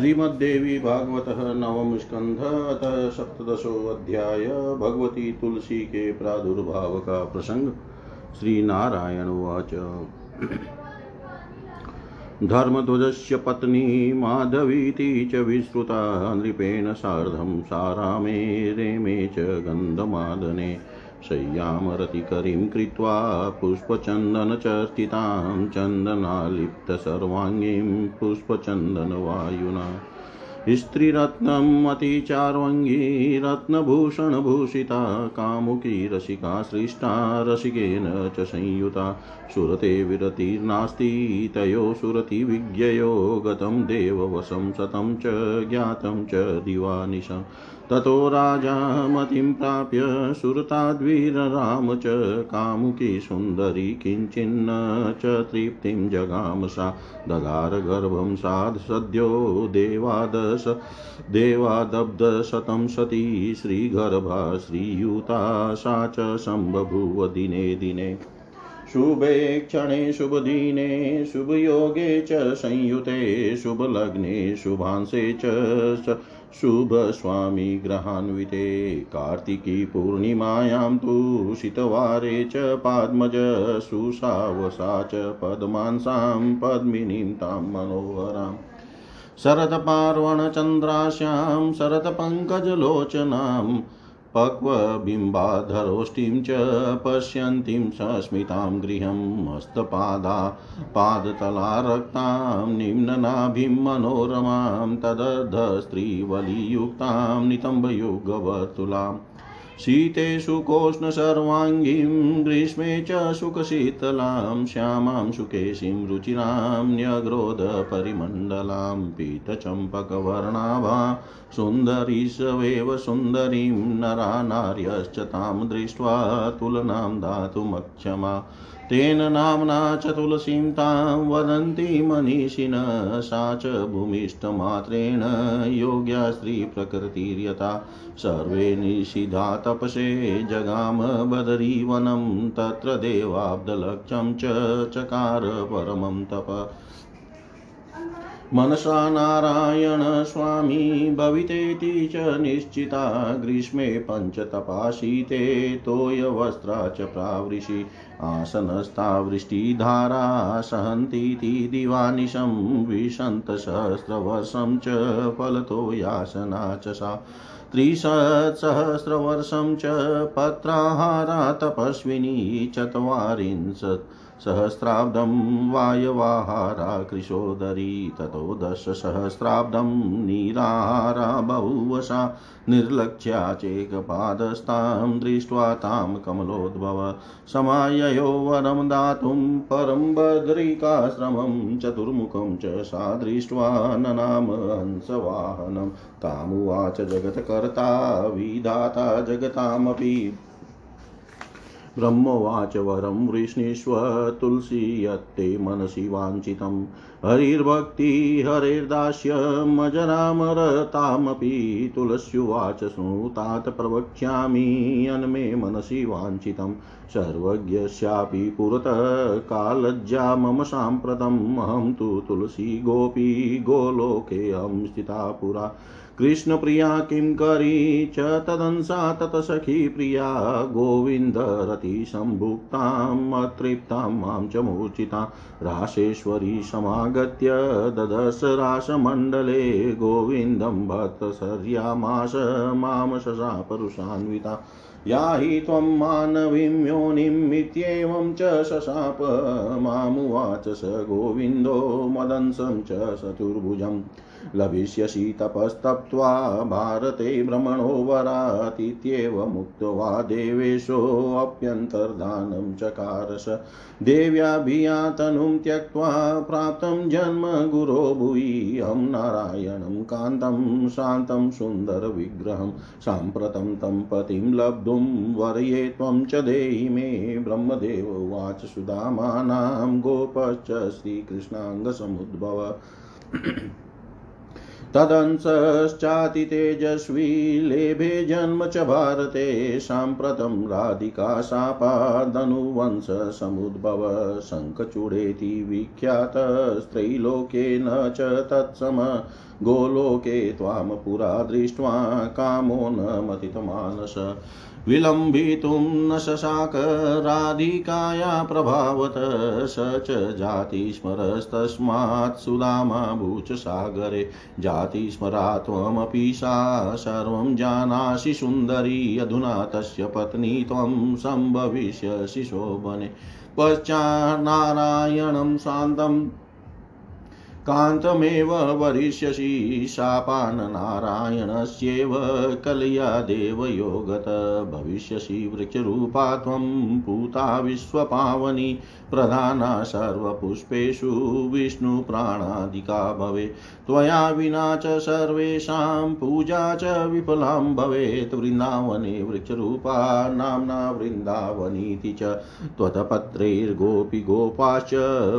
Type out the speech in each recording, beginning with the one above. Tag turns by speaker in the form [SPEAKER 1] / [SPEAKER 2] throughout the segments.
[SPEAKER 1] श्रीमद्देवी भागवत नवम स्कंध अतः सप्तशोऽध्याय भगवती तुलसी के प्रादुर्भाव का प्रसंग श्री नारायण उवाच। धर्मध्वजस्य पत्नी माधवीति च विश्रुता नृपेण सार्धं सारामे रेमे च गन्धमादने। शय्यामरतिकरीं कृत्वा पुष्पचन्दनचर्चितां चन्दनालिप्तसर्वाङ्गीं पुष्पचन्दनवायुना। स्त्रीरत्नम् अतिचार्वङ्गी रत्नभूषणभूषिता कामुकी रसिका सृष्टा, रसिकेन च संयुता। सुरते विरतिर्नास्ति, तयो सुरतिविज्ञयो गतं देववशं शतं च ज्ञातं च दिवानिशम् ततो राजा मतिं प्राप्य सुरताद्वीरराम च कामुकी सुन्दरी किञ्चिन्न च तृप्तिं जगाम सा। ददारगर्भं साध सद्यो देवादश देवादब्धशतं सती श्रीगर्भा श्रीयुता सा च सम्बभूव दिने दिने। शुभे क्षणे शुभदिने, शुभयोगे च संयुते, शुभलग्ने शुभांसे च शुभस्वामी ग्रहान्विते कार्तिकी पूर्णिमायां तु शितवारे च पाद्मज सुसावसा च पद्मांसां पद्मिनीं तां मनोहराम् शरदपार्वणचन्द्रास्यां शरदपङ्कजलोचनाम् पक्वबिम्बाधरोष्टिं च पश्यन्तीं सस्मितां गृहं हस्तपादा पादतलारक्तां निम्ननाभिं मनोरमां तदर्धस्त्रीवलियुक्तां नितम्बयुगवर्तुलाम् शीतेषु कोष्णसर्वाङ्गीं ग्रीष्मे च सुखशीतलां, श्यामां सुकेशीं, रुचिरां न्यग्रोधपरिमण्डलां पीतचम्पकवर्णाभा सुन्दरीष्वेव सुन्दरीं नरा नार्यश्च तां दृष्ट्वा तुलनां दातुमक्षमा। तेन नाम्ना च तुलसीं तां वदन्ति मनीषिण सा च भूमिष्ठमात्रेण योग्या स्त्रीप्रकृतिर्यथा सर्वे निषिधा तपसे जगाम बदरीवनं, तत्र देवाब्दलक्ष्यं च चकार परमं तप। मनसा नारायणस्वामी भवितेति च निश्चिता, ग्रीष्मे पञ्चतपाशीते तोयवस्त्रा च प्रावृषि आसनस्था वृष्टिधारा सहन्तीति दिवानिशं विशन्तसहस्रवर्षं च फलतो यासना च सा। त्रिसहस्रवर्षं च पत्राहारा तपस्विनी चत्वारिंशत् सहस्राब्दं वायवाहारा कृशोदरी ततो दशसहस्राब्दं निराहारा बहुवशा निर्लक्ष्या चेकपादस्तां दृष्ट्वा तां कमलोद्भव समाययो वरं दातुं परं बद्रिकाश्रमं चतुर्मुखं च सा दृष्ट्वा ननाम हंसवाहनं तामुवाच जगत्कर्ता विधाता जगतामपि ब्रह्मोवाच वरं वृष्णीष्व तुलसी यत्ते मनसि वाञ्छितं। हरिर्भक्ति हरिर्दास्यमजरामरतामपि तुलस्युवाच स्नुतात प्रवक्ष्यामि अन्मे मनसि वाञ्छितं। सर्वज्ञस्यापि पुरतः कालज्जा मम साम्प्रतम्। अहं तु तुलसी गोपी, गोलोके गोलोकेऽहं स्थिता पुरा। कृष्णप्रिया किं करी च तदंसा तत्सखी प्रिया गोविन्दरतिसम्भुक्ताम् अतृप्तां, माँ च मूर्छिता। राशेश्वरी समागत्य ददश रासमण्डले गोविन्दं भक्तसर्यामाश, माँ शशापरुषान्विता याहि त्वं मानवीं योनिमित्येवं च शशाप, मामुवाच स गोविन्दो मदंसं च चतुर्भुजम् लभिष्यसि तपस्तप्त्वा भारते भ्रमणो वरातीत्येव मुक्त्वा देवेशोऽप्यन्तर्धानं चकारस देव्याभियातनुं त्यक्त्वा प्राप्तं जन्म गुरो भुवि। अहं नारायणं कान्तं शान्तं सुन्दरविग्रहं साम्प्रतं तं पतिं लब्धुं वर्ये त्वं च देहि मे ब्रह्मदेव उवाच सुदामानां गोपश्च श्रीकृष्णाङ्गसमुद्भव। तदंसश्चाति तेजस्वी लेभे जन्म च भारते साम्प्रतं राधिका शापादनुवंश समुद्भव शङ्खचूडेति विख्यातस्त्रैलोके न च तत्सम गोलोके त्वां पुरा दृष्ट्वा कामो न मथितमानस विलम्बितुं न शशाक राधिकाया प्रभावत स च जातिस्मरस्तस्मात् सुदामाभूच सागरे जातिस्मरा त्वमपि सा सर्वं जानासि सुन्दरी, अधुना तस्य पत्नी त्वं सम्भविष्यसि शोभने। पश्चान्नारायणं शान्तम् कान्तमेव वरिष्यसि शापाननारायणस्येव कलयादेव योगत भविष्यसि वृक्षरूपा त्वं पूता विश्वपावनी। प्रधाना सर्वपुष्पेषु विष्णुप्राणादिका भवे। त्वया विना च सर्वेषां पूजा च विफलां भवेत् वृन्दावने वृक्षरूपा नाम्ना वृन्दावनीति च। त्वतपत्रैर्गोपि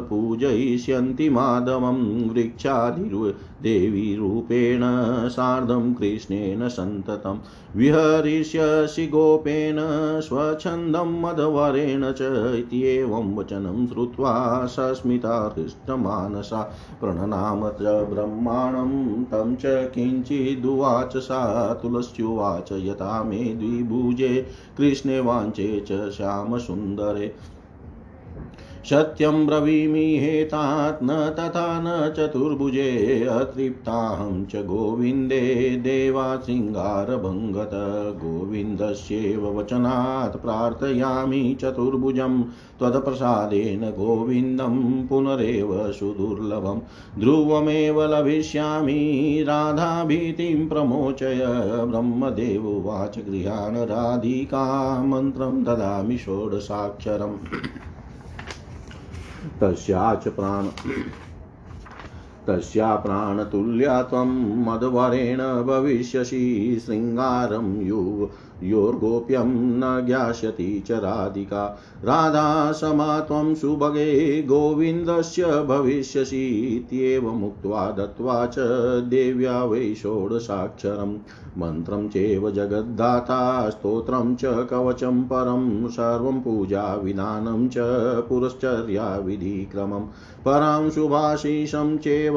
[SPEAKER 1] पूजयिष्यन्ति माधवम्। वृक्षाधिदेवी रूपेण सार्धं कृष्णेन सन्ततं, विहरिष्यसि गोपेन स्वच्छन्दं मधवरेण च इत्येवं वचनं श्रुत्वा सस्मिता हृष्टमानसा प्रणनाम च ब्रह्माणं तं च किञ्चिदुवाच सा तुलस्युवाच यथा मे द्विभुजे कृष्णे वाञ्चे च श्यामसुन्दरे। सत्यं ब्रवीमि हेतात् न तथा न चतुर्भुजे अतृप्ताहं च गोविन्दे देवा शृङ्गारभङ्गत गोविन्दस्येव वचनात् प्रार्थयामि चतुर्भुजं, त्वत्प्रसादेन गोविन्दं पुनरेव सुदुर्लभं। ध्रुवमेव लभिष्यामि राधाभीतिं प्रमोचय ब्रह्मदेवोवाच गृहान् राधिका मन्त्रं ददामि षोडशाक्षरम्। तस्याच प्राण तस्या प्राणतुल्या त्वं मदवरेण भविष्यसि शृङ्गारं यु योर्गोप्यं न ज्ञास्यति च राधिका। राधा समा त्वं सुभगे गोविन्दस्य भविष्यसि इत्येवमुक्त्वा दत्त्वा च देव्या वै षोडशाक्षरं मन्त्रं चैव जगद्धाता स्तोत्रं च कवचं परं, सर्वं पूजाविधानं च पुरश्चर्याविधिक्रमं परां शुभाशीषं चैव,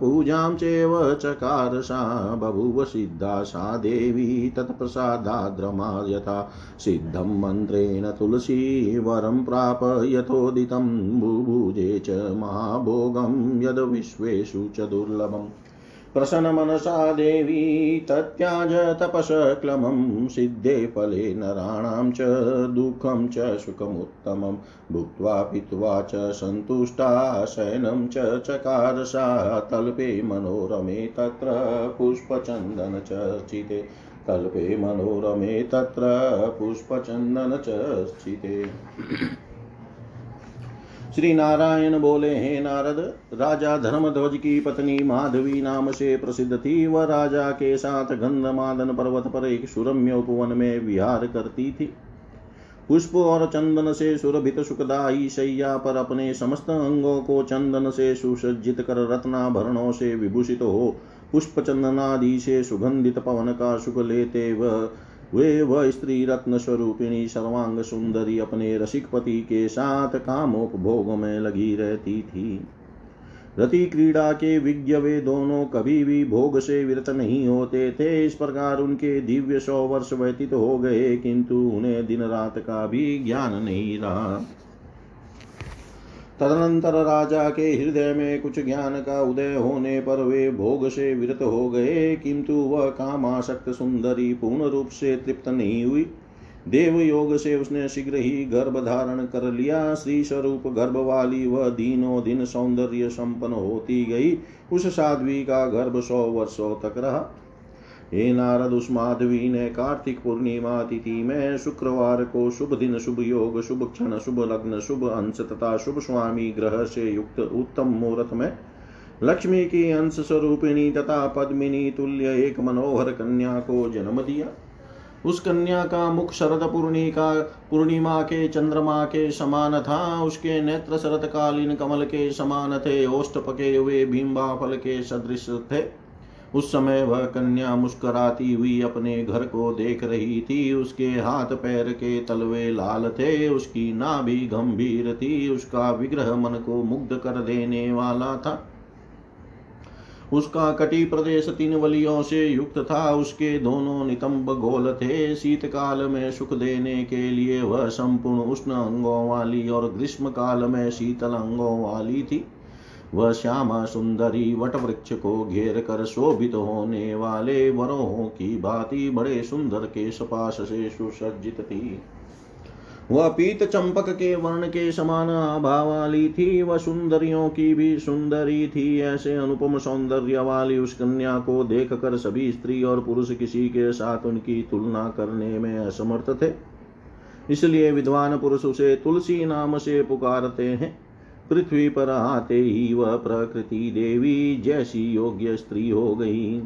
[SPEAKER 1] पूजां चैव चकार सा बभूव सिद्धा सा देवी तत्प्रसादाद्रमा यथा। सिद्धं मन्त्रेण तुलसी, वरं प्राप यथोदितं, बुभुजे च महाभोगं, यद् विश्वेषु च दुर्लभम्। प्रसन्नमनसा देवी तत्याज तपसक्लमं सिद्धे फले नराणां च दुःखं च सुखमुत्तमं भुक्त्वा पीत्वा च सन्तुष्टा शयनं च चकारसा तल्पे मनोरमे तत्र पुष्पचन्दन चिते तल्पे मनोरमे तत्र पुष्पचन्दन च स्थिते। श्री नारायण बोले, हे नारद, राजा धर्मध्वज की पत्नी माधवी नाम से प्रसिद्ध थी। वह राजा के साथ गंधमादन पर्वत पर एक सुरम्य उपवन में विहार करती थी। पुष्प और चंदन से सुरभित सुखदायी शैया पर अपने समस्त अंगों को चंदन से सुसज्जित कर रत्नाभरणों से विभूषित हो, पुष्प चंदनादि से सुगंधित पवन का सुख लेते वह वे वह स्त्री रत्न स्वरूपिणी सर्वांग सुंदरी अपने रसिक पति के साथ कामोपभोग में लगी रहती थी। रति क्रीड़ा के विज्ञ वे दोनों कभी भी भोग से विरत नहीं होते थे। इस प्रकार उनके दिव्य सौ वर्ष व्यतीत हो गए, किंतु उन्हें दिन रात का भी ज्ञान नहीं रहा। तदनंतर राजा के हृदय में कुछ ज्ञान का उदय होने पर वे भोग से विरत हो गए। किंतु वह कामाशक्त सुंदरी पूर्ण रूप से तृप्त नहीं हुई। देव योग से उसने शीघ्र ही गर्भ धारण कर लिया। श्री स्वरूप गर्भ वाली वह दिनों दिन सौंदर्य संपन्न होती गई। उस साध्वी का गर्भ सौ वर्षों तक रहा। हे नारद उस माधवी ने कार्तिक पूर्णिमा तिथि में शुक्रवार को शुभ दिन, शुभ योग, शुभ क्षण, शुभ लग्न, शुभ अंश तथा शुभ स्वामी ग्रह से युक्त उत्तम मुहूर्त में लक्ष्मी की अंश स्वरूपिणी तथा पद्मिनी तुल्य एक मनोहर कन्या को जन्म दिया। उस कन्या का मुख शरद पूर्णि का, पूर्णिमा के चंद्रमा के समान था। उसके नेत्र शरद कालीन कमल के समान थे। ओष्ठ पके हुए भीम्बा फल के सदृश थे। उस समय वह कन्या मुस्कराती हुई अपने घर को देख रही थी। उसके हाथ पैर के तलवे लाल थे, उसकी नाभि गंभीर थी, उसका विग्रह मन को मुग्ध कर देने वाला था। उसका कटी प्रदेश तीन वलियों से युक्त था। उसके दोनों नितंब गोल थे। शीतकाल में सुख देने के लिए वह संपूर्ण उष्ण अंगों वाली और ग्रीष्म काल में शीतल अंगों वाली थी। वह श्यामा सुंदरी वट वृक्ष को घेर कर शोभित होने वाले वरों की भांति बड़े सुंदर के सपाश से सुसज्जित थी। वह पीत चंपक के वर्ण के समान आभा वाली थी, वह सुंदरियों की भी सुंदरी थी। ऐसे अनुपम सौंदर्य वाली उस कन्या को देख कर सभी स्त्री और पुरुष किसी के साथ उनकी तुलना करने में असमर्थ थे। इसलिए विद्वान पुरुष उसे तुलसी नाम से पुकारते हैं। पृथ्वी पर आते ही वह प्रकृति देवी जैसी योग्य स्त्री हो गई।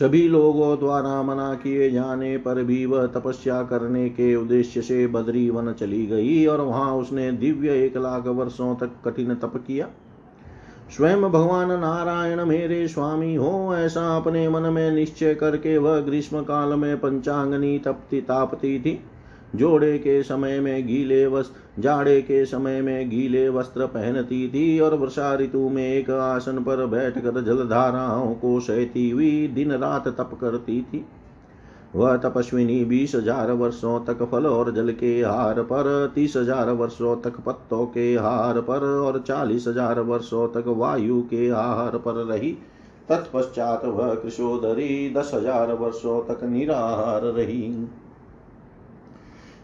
[SPEAKER 1] सभी लोगों द्वारा मना किए जाने पर भी वह तपस्या करने के उद्देश्य से बद्री वन चली गई और वहाँ उसने दिव्य एक लाख वर्षों तक कठिन तप किया। स्वयं भगवान नारायण मेरे स्वामी हो, ऐसा अपने मन में निश्चय करके वह ग्रीष्म काल में पंचांगनी तपती तापती थी। जोड़े के समय में गीले वस्त्र जाड़े के समय में गीले वस्त्र पहनती थी और वर्षा ऋतु में एक आसन पर बैठकर जलधाराओं को सहती हुई दिन रात तप करती थी। वह तपस्विनी बीस हज़ार वर्षों तक फल और जल के हार पर, तीस हज़ार वर्षों तक पत्तों के हार पर और चालीस हज़ार वर्षों तक वायु के आहार पर रही। तत्पश्चात वह कृषोदरी दस हज़ार वर्षों तक निराहार रही।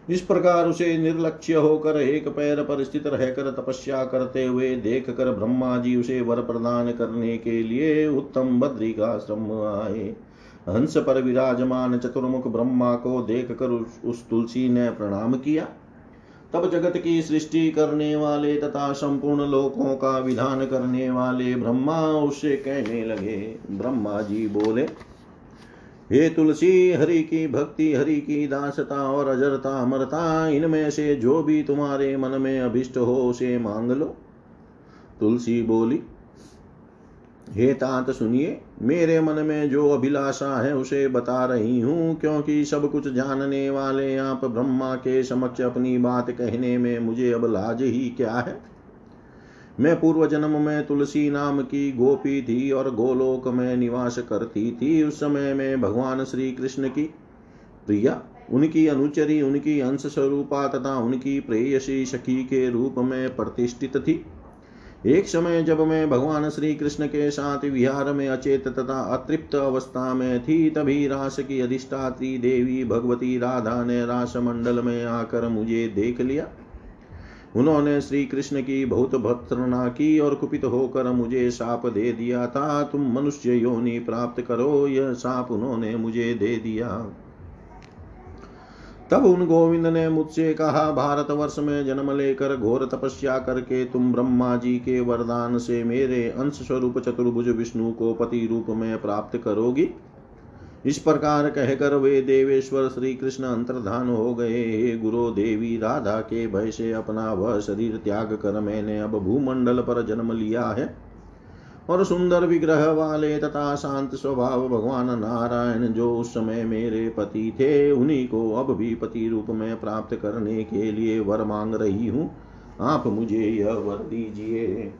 [SPEAKER 1] इस प्रकार उसे निर्लक्ष्य होकर एक पैर पर स्थित रहकर तपस्या करते हुए देख कर ब्रह्मा जी उसे वर प्रदान करने के लिए उत्तम बद्री का श्रम आए। हंस पर विराजमान चतुर्मुख ब्रह्मा को देख कर उस, उस तुलसी ने प्रणाम किया। तब जगत की सृष्टि करने वाले तथा संपूर्ण लोकों का विधान करने वाले ब्रह्मा उससे कहने लगे ब्रह्मा जी बोले हे तुलसी, हरि की भक्ति, हरि की दासता और अजरता, अमरता, इनमें से जो भी तुम्हारे मन में अभिष्ट हो, उसे मांग लो। तुलसी बोली, हे तात सुनिए, मेरे मन में जो अभिलाषा है, उसे बता रही हूँ, क्योंकि सब कुछ जानने वाले आप ब्रह्मा के समक्ष अपनी बात कहने में मुझे अब लाज ही क्या है? मैं पूर्व जन्म में तुलसी नाम की गोपी थी और गोलोक में निवास करती थी। उस समय में भगवान श्री कृष्ण की प्रिया, उनकी अनुचरी, उनकी अंश स्वरूपा तथा उनकी प्रेयसी सखी के रूप में प्रतिष्ठित थी। एक समय जब मैं भगवान श्री कृष्ण के साथ विहार में अचेत तथा अतृप्त अवस्था में थी, तभी रास की अधिष्ठात्री देवी भगवती राधा ने रास मंडल में आकर मुझे देख लिया। उन्होंने श्री कृष्ण की बहुत भर्त्सना की और कुपित होकर मुझे साप दे दिया था। तुम मनुष्य योनि प्राप्त करो, यह साप उन्होंने मुझे दे दिया। तब उन गोविंद ने मुझसे कहा भारत वर्ष में जन्म लेकर घोर तपस्या करके तुम ब्रह्मा जी के वरदान से मेरे अंश स्वरूप चतुर्भुज विष्णु को पति रूप में प्राप्त करोगी। इस प्रकार कहकर वे देवेश्वर श्री कृष्ण अंतर्धान हो गए। गुरु देवी, राधा के भय से अपना वह शरीर त्याग कर मैंने अब भूमंडल पर जन्म लिया है और सुंदर विग्रह वाले तथा शांत स्वभाव भगवान नारायण जो उस समय मेरे पति थे, उन्हीं को अब भी पति रूप में प्राप्त करने के लिए वर मांग रही हूँ। आप मुझे यह वर दीजिए।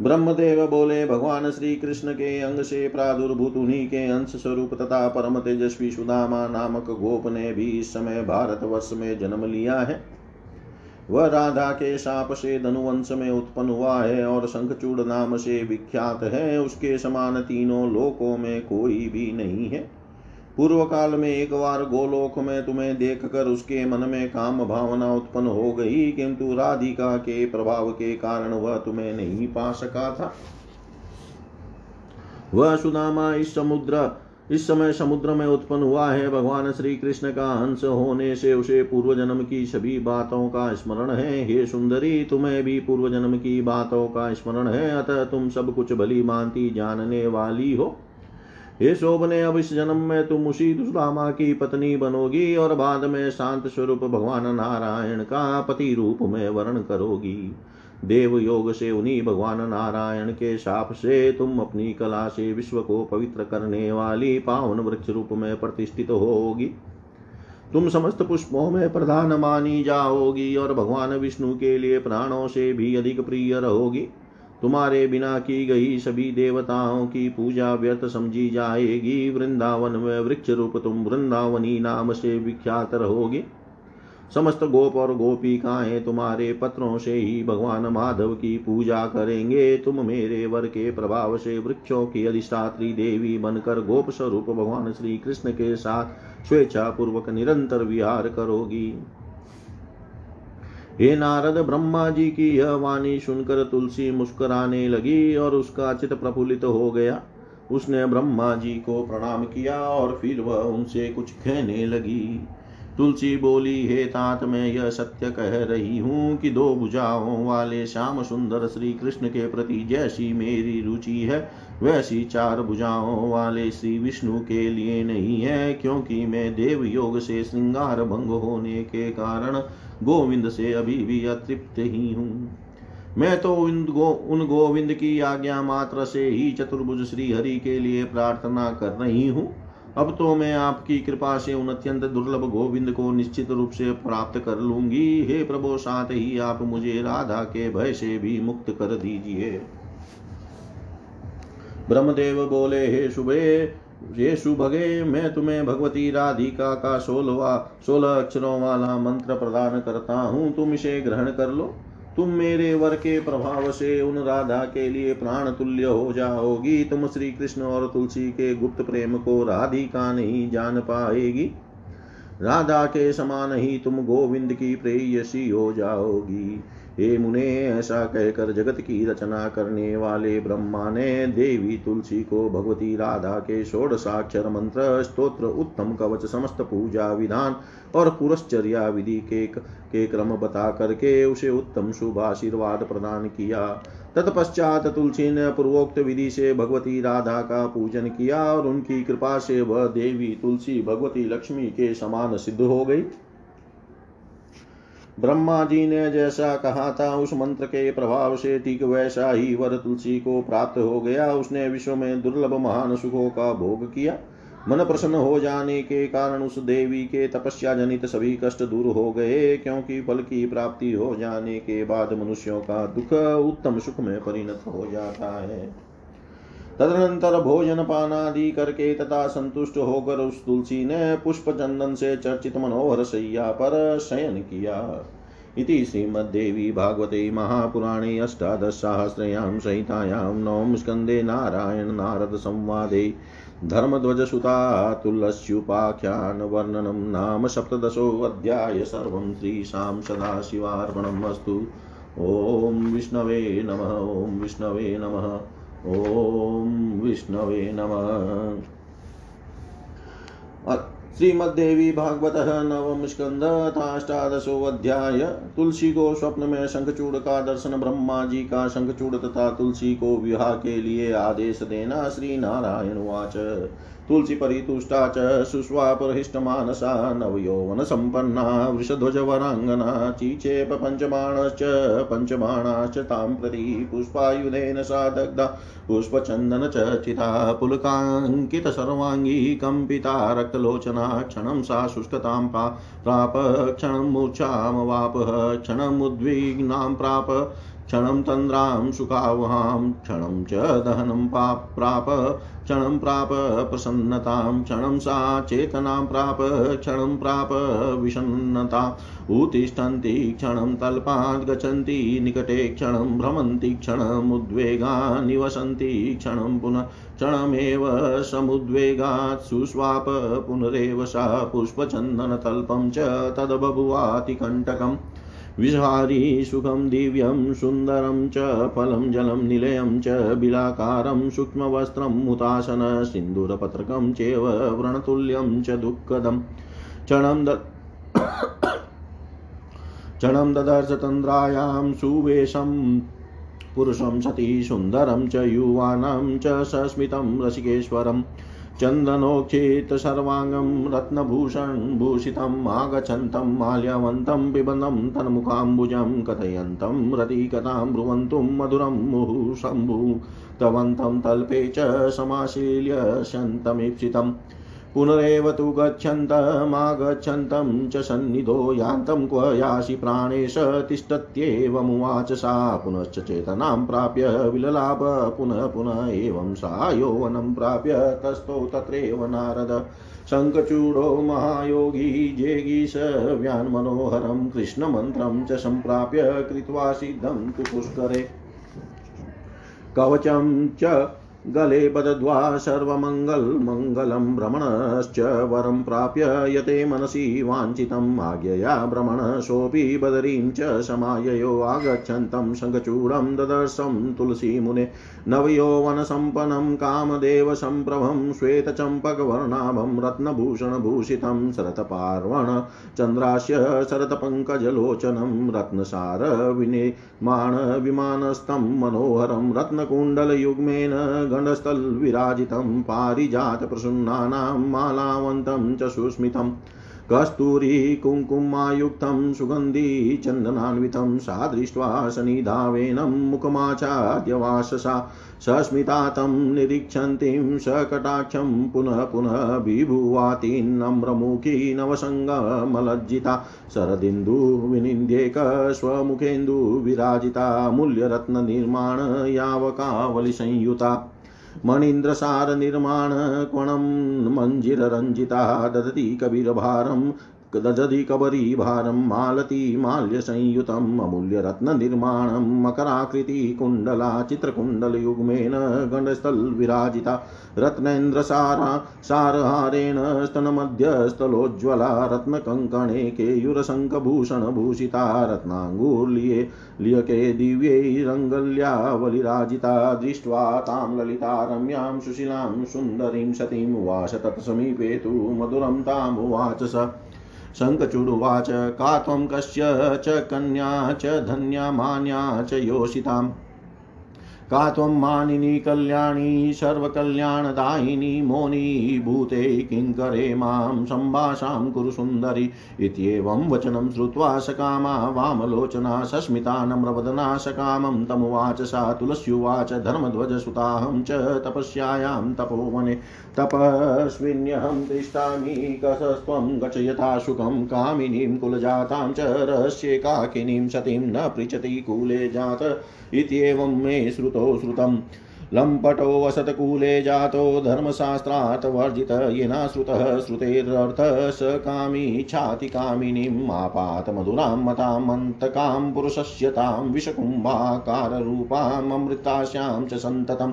[SPEAKER 1] ब्रह्मदेव बोले, भगवान श्री कृष्ण के अंग से प्रादुर्भूत उन्हीं के अंश स्वरूप तथा परम तेजस्वी सुदामा नामक गोप ने भी इस समय भारतवर्ष में जन्म लिया है। वह राधा के साप से धनुवंश में उत्पन्न हुआ है और शंखचूड़ नाम से विख्यात है। उसके समान तीनों लोकों में कोई भी नहीं है। पूर्व काल में एक बार गोलोक में तुम्हें देखकर उसके मन में काम भावना उत्पन्न हो गई, किंतु राधिका के प्रभाव के कारण वह तुम्हें नहीं पा सका था। वह सुदामा इस समुद्र, इस समय समुद्र में उत्पन्न हुआ है। भगवान श्री कृष्ण का हंस होने से उसे पूर्व जन्म की सभी बातों का स्मरण है। हे सुंदरी, तुम्हें भी पूर्व जन्म की बातों का स्मरण है, अतः तुम सब कुछ भली मानती जानने वाली हो। हे शोभने अब इस जन्म में तुम उसी दुष्दामा की पत्नी बनोगी और बाद में शांत स्वरूप भगवान नारायण का पति रूप में वर्ण करोगी। देव योग से उन्हीं भगवान नारायण के शाप से तुम अपनी कला से विश्व को पवित्र करने वाली पावन वृक्ष रूप में प्रतिष्ठित होगी। तुम समस्त पुष्पों में प्रधान मानी जाओगी और भगवान विष्णु के लिए प्राणों से भी अधिक प्रिय रहोगी। तुम्हारे बिना की गई सभी देवताओं की पूजा व्यर्थ समझी जाएगी। वृंदावन में वृक्ष रूप तुम वृंदावनी नाम से विख्यात रहोगे। समस्त गोप और गोपिकाएँ तुम्हारे पत्रों से ही भगवान माधव की पूजा करेंगे। तुम मेरे वर के प्रभाव से वृक्षों की अधिष्ठात्री देवी बनकर गोप स्वरूप भगवान श्री कृष्ण के साथ स्वेच्छा पूर्वक निरंतर विहार करोगी। हे नारद ब्रह्मा जी की यह वाणी सुनकर तुलसी मुस्कराने लगी और उसका चित प्रफुल्लित हो गया। उसने ब्रह्मा जी को प्रणाम किया और फिर वह उनसे कुछ कहने लगी। तुलसी बोली, हे तात, मैं यह सत्य कह रही हूँ कि दो भुजाओं वाले श्याम सुंदर श्री कृष्ण के प्रति जैसी मेरी रुचि है, वैसी चार भुजाओं वाले श्री विष्णु के लिए नहीं है, क्योंकि मैं देव योग से श्रृंगार भंग होने के कारण गोविंद से अभी भी अतृप्त ही हूँ। मैं तो उन गो, उन गोविंद की आज्ञा मात्र से ही चतुर्भुज श्री हरि के लिए प्रार्थना कर रही हूँ। अब तो मैं आपकी कृपा से उन अत्यंत दुर्लभ गोविंद को निश्चित रूप से प्राप्त कर लूँगी। हे प्रभु, साथ ही आप मुझे राधा के भय से भी मुक्त कर दीजिए। ब्रह्मदेव बोले, हे शुभे ये सुभगे, मैं तुम्हें भगवती राधिका का सोलवा, सोलह अक्षरों वाला मंत्र प्रदान करता हूँ। तुम इसे ग्रहण कर लो। तुम मेरे वर के प्रभाव से उन राधा के लिए प्राण तुल्य हो जाओगी। तुम श्री कृष्ण और तुलसी के गुप्त प्रेम को राधिका नहीं जान पाएगी। राधा के समान ही तुम गोविंद की प्रेयसी हो जाओगी। हे मुने, ऐसा कहकर जगत की रचना करने वाले ब्रह्मा ने देवी तुलसी को भगवती राधा के षोडशाक्षर मंत्र, स्तोत्र, उत्तम कवच, समस्त पूजा विधान और पुरश्चर्या विधि के के क्रम बता करके उसे उत्तम शुभ आशीर्वाद प्रदान किया। तत्पश्चात तुलसी ने पूर्वोक्त विधि से भगवती राधा का पूजन किया और उनकी कृपा से वह देवी तुलसी भगवती लक्ष्मी के समान सिद्ध हो गई। ब्रह्मा जी ने जैसा कहा था, उस मंत्र के प्रभाव से ठीक वैसा ही वर तुलसी को प्राप्त हो गया। उसने विश्व में दुर्लभ महान सुखों का भोग किया। मन प्रसन्न हो जाने के कारण उस देवी के तपस्या जनित सभी कष्ट दूर हो गए, क्योंकि फल की प्राप्ति हो जाने के बाद मनुष्यों का दुख उत्तम सुख में परिणत हो जाता है। तदनंतर भोजन पानादि करके तथा संतुष्ट होकर उस तुलसी ने पुष्प चंदन से चर्चित मनोहर सैया पर शयन किया। इति श्रीमद्देवी भागवते महापुराणे अष्टादशसाहस्रयां सहितायां नवम स्कन्दे नारायण नारद संवादे। धर्मध्वजसुतातुलस्युपाख्यानवर्णनं नाम सप्तदशोऽध्याय सर्वं श्रीशां सदाशिवार्पणम् अस्तु। ॐ विष्णवे नमः, ॐ विष्णवे नमः। ॐ विष्णवे नमः। श्रीमद्देवी भागवत नवम स्कंद अध्याय। तुलसी को स्वप्न में शंखचूड़ का दर्शन, ब्रह्मा जी का शंखचूड़ तथा तुलसी को विवाह के लिए आदेश देना श्री नारायण वाच। तुलसी परितुष्टा च सुष्वापरहिष्टमानसा नवयौवनसम्पन्ना वृषध्वजवराङ्गना चीचेप पञ्चबाणश्च पञ्चबाणाश्च तां प्रति पुष्पायुधेन सा दग्धा पुष्पचन्दनचर्चिता पुलकाङ्कितसर्वाङ्गी कम्पिता रक्तलोचना क्षणं सा शुष्कतां प्राप क्षणं मूर्छामवापः क्षणमुद्विग्नां प्राप क्षणं तन्द्रां सुखावहां, क्षणं च दहनं प्राप, क्षणं प्राप प्रसन्नतां, क्षणं सा चेतनां प्राप, क्षणं प्राप विषन्नता। उत्तिष्ठन्ति क्षणं तल्पात् गच्छन्ति, निकटे क्षणं भ्रमन्ति क्षणमुद्वेगा निवसन्ति, क्षणं पुनः क्षणमेव समुद्वेगात् सुस्वाप, पुनरेव सा पुष्पचन्दनतल्पं च तद्बभुवातिकण्टकम्। विहारी सुखं दिव्यं सुन्दरं च फलं जलं निलयं च बिलाकारं सूक्ष्मवस्त्रं मुतासन सिन्दूरपत्रकं चेव च दुःखदं। क्षणं द क्षणं ददर्श तन्द्रायां सुवेशं पुरुषं सती सुन्दरं च युवानं च सस्मितं रसिकेश्वरम् चन्दनोक्षित सर्वाङ्गं रत्नभूषणभूषितम् आगच्छन्तं, माल्यवन्तं पिबन्तं तन्मुखाम्बुजं, कथयन्तं, रतिकथां, ब्रुवन्तुं, मधुरं मुहुः शम्भुतवन्तं तल्पे च समाशील्य शन्तमीप्सितम्। पुनरेव तु गच्छन्तमागच्छन्तं च सन्निधो यान्तं क्व यासि प्राणेश तिष्ठत्येवमुवाच सा। पुनश्च चेतनां प्राप्य विललाप पुनः पुनः एवं सा यौवनं प्राप्य तस्थौ तत्रैव नारद। शङ्खचूडो महायोगी जेगीश व्यान्मनोहरं कृष्णमन्त्रं च सम्प्राप्य कृत्वा सिद्धं तु पुष्करे कवचं च गले बदद्वा सर्वमङ्गलमङ्गलं भ्रमणश्च वरं प्राप्य यते मनसि वाञ्छितम् आज्ञया भ्रमण सोऽपि बदरीं च समाययो आगच्छन्तं शङ्खचूडं ददर्शं तुलसीमुने नवयौवनसम्पन्नं कामदेवसम्प्रभं श्वेतचम्पकवर्णाभं रत्नभूषणभूषितं शरतपार्वण चन्द्रास्य शरतपङ्कजलोचनं रत्नसार विनिर्माणविमानस्थं मनोहरं रत्नकुण्डलयुग्मेन गण्डस्थलविराजितं पारिजातप्रसन्नानां मालावन्तं च सुस्मितम् कस्तूरी कुङ्कुमायुक्तं सुगन्धी चन्दनान्वितं सा दृष्ट्वा शनिधावेनं मुखमाचाद्यवाससा सस्मिता तं निरीक्षन्तीं सकटाक्षं पुनः पुनः विभुवातीन्नम्रमुखी नवसङ्गमलज्जिता शरदिन्दुविनिन्द्येक स्वमुखेन्दुविराजिता मूल्यरत्ननिर्माण यावकावलिसंयुता मणीन्द्रसारनिर्माणकोणं मञ्जिररञ्जिता ददति कबीरभारं ददति कबरीभारं मालती माल्यसंयुतम्, अमूल्यरत्ननिर्माणं मकराकृतिकुण्डला चित्रकुण्डलयुग्मेन गण्डस्थलविराजिता, रत्नेन्द्रसारा, सारहारेण स्तनमध्यस्थलोज्ज्वला, रत्नकङ्कणे केयुरशङ्खभूषणभूषिता रत्नाङ्गुर्लिये लियके दिव्यैरङ्गल्यावलिराजिता दृष्ट्वा तां ललिता, रम्यां सुशीलां सुन्दरीं सतीम् उवाच तत्समीपे तु मधुरं तामुवाच स शङ्खचूडुवाच का त्वं कस्य च कन्या च धन्या मान्या च योषिताम्। का त्वं मानिनी कल्याणी, सर्वकल्याणदायिनी मौनीभूते किङ्करे माँ सम्भाषां कुरु सुन्दरि। इत्येवं वचनं श्रुत्वा सकामा वामलोचना, सस्मिता नम्रवदना, सकामं तमुवाच सा तुलस्युवाच, धर्मध्वजसुताहं च तपस्यायां तपोवने। तपस्विन्यहं तिष्ठामि, कसस्त्वं गच यथा सुखं, कामिनीं कुलजातां च रहस्येकाकिनीं सतीं न पृच्छति कुले जात। इत्येवं मे श्रुतो श्रुतम्। लम्पटो वसतकूले जातो धर्मशास्त्रात् वर्जित येना श्रुतः। श्रुतेरर्थः स कामी छाति कामिनीम्। आपात मधुरां मतामन्तकां पुरुषस्य तां विषकुम्भाकाररूपाम्। अमृतास्यां च सन्ततम्।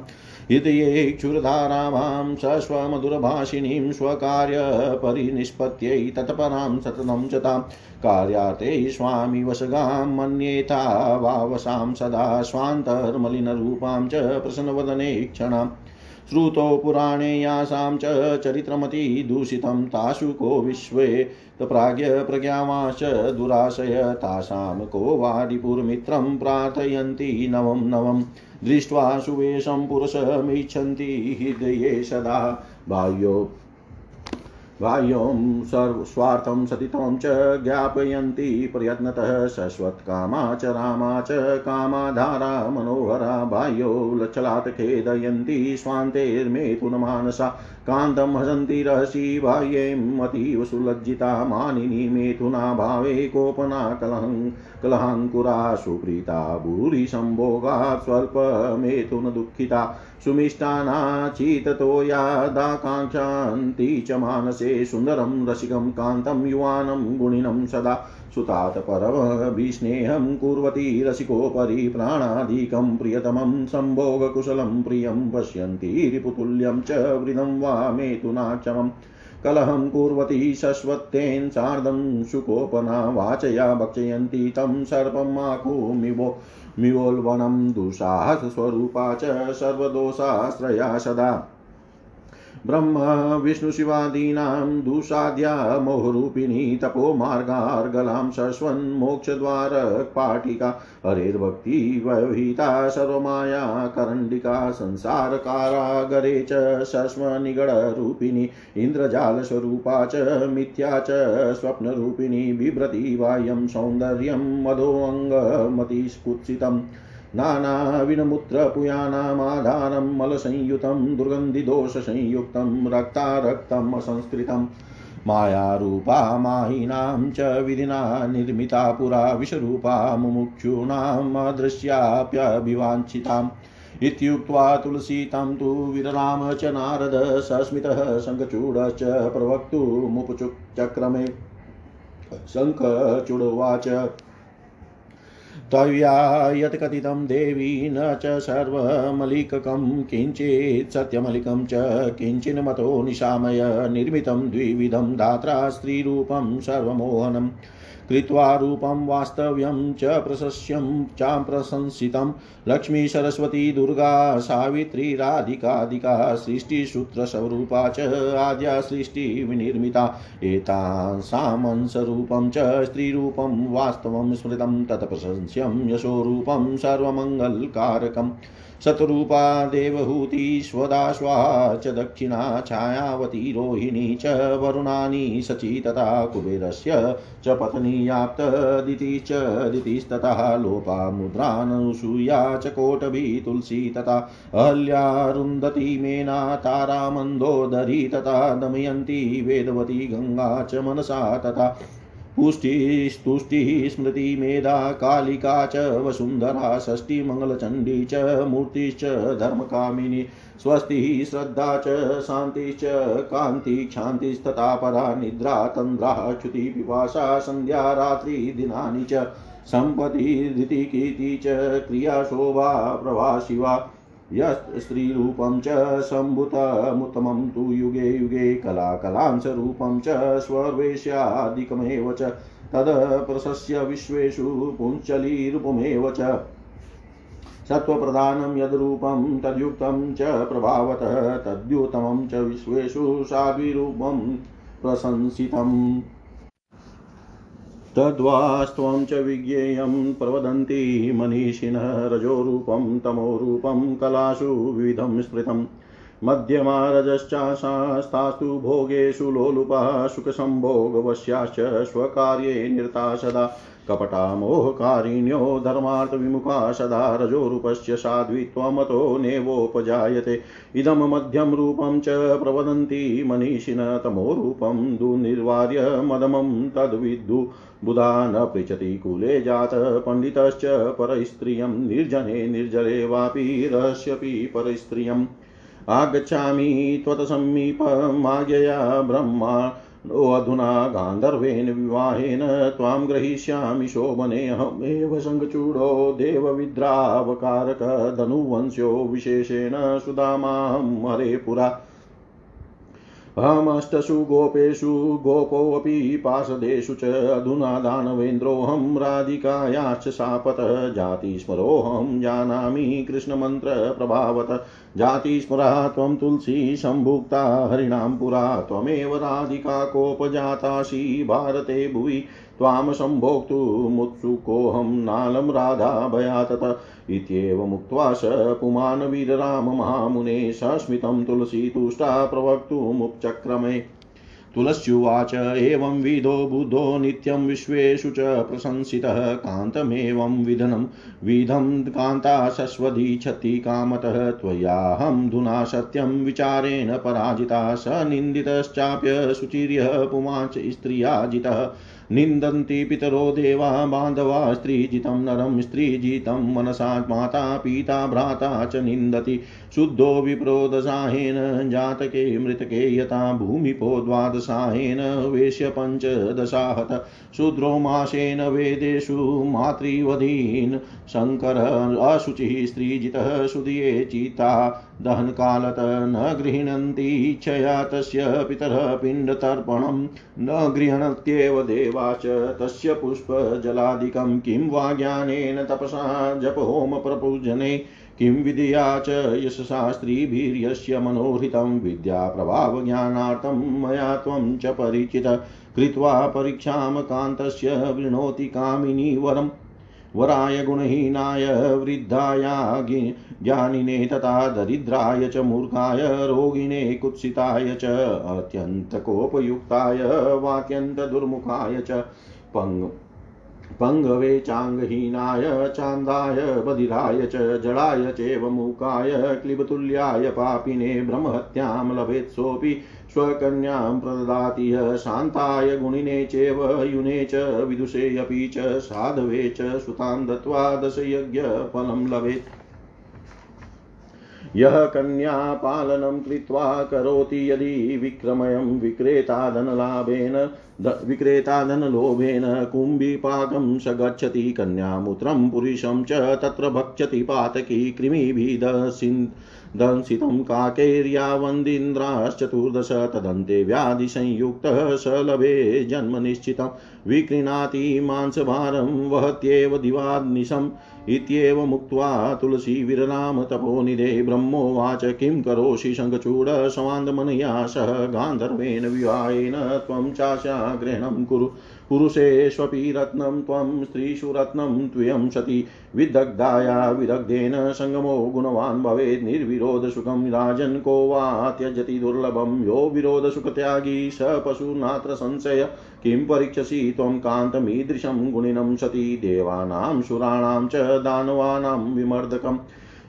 [SPEAKER 1] हृदये क्षुरधारावां सस्वमधुरभाषिणीं स्वकार्यपरिनिष्पत्यै तत्परां सततं च तां। कार्याते स्वामी वशगां मन्येता वावसां सदा स्वान्तर्मलिनरूपां च प्रसन्नवदने क्षणाम् श्रुतो पुराणे यासां च चरित्रमति तासु को विश्वे प्राज्ञ प्रज्ञावाश्च दुराशय तासां को वारिपुरमित्रं प्रार्थयन्ति नवं नवम्। दृष्ट्वा सुवेशं पुरुषमिच्छन्ति हृदये सदा। बाह्यो बाह्यों सर्व स्वार्थं सतितं च ज्ञापयन्ति प्रयत्नतः शश्वत्कामा च रामा च कामाधारा, मनोहरा। बाह्यो लच्छलात् खेदयन्ति स्वान्तेर्मेथुनमानसा कान्तं हसन्ति रहसि बाह्येम् अतीव सुलज्जिता मानिनी मेथुनाभावे कोपना कलहं कलहाङ्कुरा सुप्रीता भूरिसम्भोगात् स्वल्पमेथुनदुःखिता सुमिष्टानाचिततोयादाकाङ्क्षन्ति च मानसे सुन्दरं रसिकं कान्तं युवानं गुणिनं सदा सुतात परमभिस्नेहं कुर्वती रसिकोपरि प्राणाधिकं प्रियतमं सम्भोगकुशलं प्रियं पश्यन्ति रिपुतुल्यं च वृदं वा मेतुनाक्षमम् कलहं कुर्वती शश्वत्तेन सार्धं सुकोपना वाचया भक्षयन्ति तं सर्पमाकुमिवो मिवोल्बणं दुःसाहसस्वरूपा च सर्वदोषाश्रया सदा। ब्रह्म विष्णुशिवादीनां दूषाद्या मोहरूपिणी तपोमार्गार्गलां शश्वन्मोक्षद्वारपाटिका हरेर्भक्ति व्यवहिता सर्वमाया, करण्डिका संसारकारागरे च शश्वनिगडरूपिणी इन्द्रजालस्वरूपा च, मिथ्या च स्वप्नरूपिणी, बिभ्रति बाह्यं सौन्दर्यं मदोऽङ्गमतिस्कुत्सितम् नानाविनमुत्रपुयानामाधारं मलसंयुतं, दुर्गन्धिदोषसंयुक्तं, रक्तारक्तम् असंस्कृतम् मायारूपा मायिनां च विधिना, निर्मिता पुरा, विषरूपा, मुमुक्षूणाम् अदृश्याप्यभिवाञ्छिताम्। इत्युक्त्वा तुलसीतं तु विरराम च नारद, सस्मितः शङ्खचूडश्च प्रवक्तुमुपचक्रमे शङ्खचूडवाच त्वया यत्कथितं देवी न च सर्वमलिककं, किञ्चित् सत्यमलिकं च किञ्चिन्मतो निशामय, निर्मितं द्विविधं धात्रा स्त्रीरूपं सर्वमोहनम्। कृत्वा रूपं वास्तव्यं च प्रशस्यं चां प्रशंसितं लक्ष्मी सरस्वती दुर्गा सावित्री राधिकाधिका सृष्टिसूत्रस्वरूपा च आद्या सृष्टिविनिर्मिता एतासामंसरूपं च स्त्रीरूपं वास्तवं स्मृतं तत्प्रशंस्यं यशोरूपं सर्वमङ्गलकारकम्। शतरूपा देवहूति स्वदाश्वा च दक्षिणा छायावती रोहिणी च वरुणानि शची तथा कुबेरस्य च पत्नीयाप्तदिति च दितिस्ततः लोपा मुद्रानसूया च कोटभी तुलसी तथा अहल्यारुन्धती मेना तारा मन्दोदरी तथा दमयन्ती वेदवती गङ्गा च मनसा तथा पुष्टिस्तुष्टिः स्मृतिमेधा, कालिका च, वसुन्धरा षष्टिमङ्गलचण्डी च, मूर्तिश्च, धर्मकामिनी, स्वस्तिः, श्रद्धा च, शान्तिश्च, कान्ति क्षान्तिस्तथा परा निद्रा, तन्द्रा च्युतिपिपासा सन्ध्या रात्रिदिनानि च सम्पतिरितिकीर्ति च क्रियाशोभा प्रभा, शिवा। यस्त्रीरूपं च सम्भुतमुत्तमं तु युगे युगे कलाकलांशरूपं च स्वर्वेश्यादिकमेव च तदप्रशस्य विश्वेषु पुञ्चलीरूपमेव च सत्त्वप्रधानं यद्रूपं तद्युक्तं च प्रभावतः तद्युतमं च विश्वेषु साद्विरूपं प्रशंसितम् तद्वास्त्वं च विज्ञेयं प्रवदन्ति मनीषिणः रजोरूपं, तमोरूपं, कलासु विविधं स्मृतम् मध्यमारजश्चाशास्तास्तु भोगेषु लोलुपः सुखसम्भोगवश्याश्च स्वकार्ये निरता सदा। कपटा मोहकारिण्यो धर्मार्थविमुखा सदा रजोरूपस्य साध्वित्वमतो नेवोपजायते। इदं मध्यं रूपं च प्रवदन्ति मनीषिण तमोरूपं दुर्निर्वार्य मदमं तद्विद्धु। बुधा न पृच्छति कुले जात, पण्डितश्च परस्त्रियं निर्जने निर्जरे वापि रहस्यपि परस्त्रियम्। आगच्छामि त्वत्समीपमाज्ञया ब्रह्मा अधुना गान्धर्वेण विवाहेन त्वां ग्रहीष्यामि शोभनेऽहमेव सङ्गचूडो देवविद्रावकारकधनुवंश्यो विशेषेण सुधामां हरे पुरा। अहमष्टसु गोपेषु गोपोऽपि पार्षदेषु च अधुना दानवेन्द्रोऽहं राधिकायाश्च शापतः जातिस्मरोऽहं जानामि कृष्णमन्त्रप्रभावत। जातिस्मरा त्वं तुलसी सम्भुक्ता हरिणां पुरा, त्वमेव राधिका कोपजातासि भारते भुवि। त्वां सम्भोक्तुमुत्सुकोऽहं नालं राधा भयातत। इत्येवमुक्त्वा स पुमान् वीरराममहामुने सस्मितं तुलसीतुष्टा प्रवक्तुमुपचक्रमे। तुलस्युवाच, एवं विदो बुधो नित्यं विश्वेषु च प्रशंसितः, कान्तमेवं विधनं, विधं कान्ता क्षति कामतः, त्वयाहं धुना सत्यं विचारेण पराजिता, स निन्दितश्चाप्य शुचिर्यः पुमांच स्त्रियाजितः। निन्दन्ति पितरो देवा बान्धवा स्त्रीजितं नरं स्त्रीजितं मनसा माता पिता भ्राता च निन्दति। शुद्धो विप्रो दशाहेन जातके मृतके यथा भूमिपो द्वादशाहेन वेश्य पञ्चदशाहत। शूद्रो मासेन वेदेषु मातृवधीन्। शङ्कर अशुचिः स्त्रीजितः सुधिये चिता। दहनकालत न गृह्णन्ति इच्छया तस्य पितरः पिण्डतर्पणं न गृह्णत्येव देवा च तस्य पुष्पजलादिकं किं वा ज्ञानेन तपसा जपहोमप्रपूजने, किं विद्या च यशशास्त्रीभिर्यस्य मनोहृतं विद्याप्रभावज्ञानार्थं मया त्वं च परिचित, कृत्वा परीक्षां कान्तस्य वृणोति कामिनी वरम् वराय गुणहीनाय वृद्धाया ज्ञानिने तथा दरिद्राय च, मूर्खाय, रोगिणे कुत्सिताय च, अत्यन्तकोपयुक्ताय वात्यन्तदुर्मुखाय च पङ्ग पङ्गवे चाङ्गहीनाय, चान्दाय, बधिराय च जडाय चैव मूकाय, क्लिबतुल्याय पापिने, ब्रह्महत्यां लभेत् सोऽपि, स्वकन्यां प्रददाति शान्ताय गुणिने चैव, युने च, विदुषे अपि च, साधवे च, सुतां दत्त्वा दशयज्ञफलं लभेत्। यः कन्यापालनं कृत्वा करोति यदि विक्रमयं विक्रेता धनलाभेन विक्रेता धनलोभेन कुम्भीपाकं स गच्छति कन्यामूत्रं पुरुषं च तत्र भक्षति पातकी कृमिभिदसिन् दंसितं काकैर्यावन्दिन्द्राश्चतुर्दश तदन्ते व्याधिसंयुक्तः स लभे जन्मनिश्चितं। विक्रीणाति मांसभारं वहत्येव दिवानिशम् इत्येवमुक्त्वा तुलसीविरलां तपोनिधे ब्रह्मोवाच किं करोषि शङ्खचूडसमान्दमनया सह गान्धर्वेण विवाहेन त्वं चाशाग्रहणं कुरु। पुरुषेष्वपि रत्नं त्वं स्त्रीषु रत्नं त्वयं सति। विदग्धाया विदग्धेन सङ्गमो गुणवान् भवेत् निर्विरोधसुखं। राजन् को वा त्यजति दुर्लभं। यो विरोधसुखत्यागी स पशुनात्र संशय। किं परीक्षसि त्वं कान्तमीदृशं गुणिनं सति। देवानां सुराणां च दानवानां विमर्दकम्।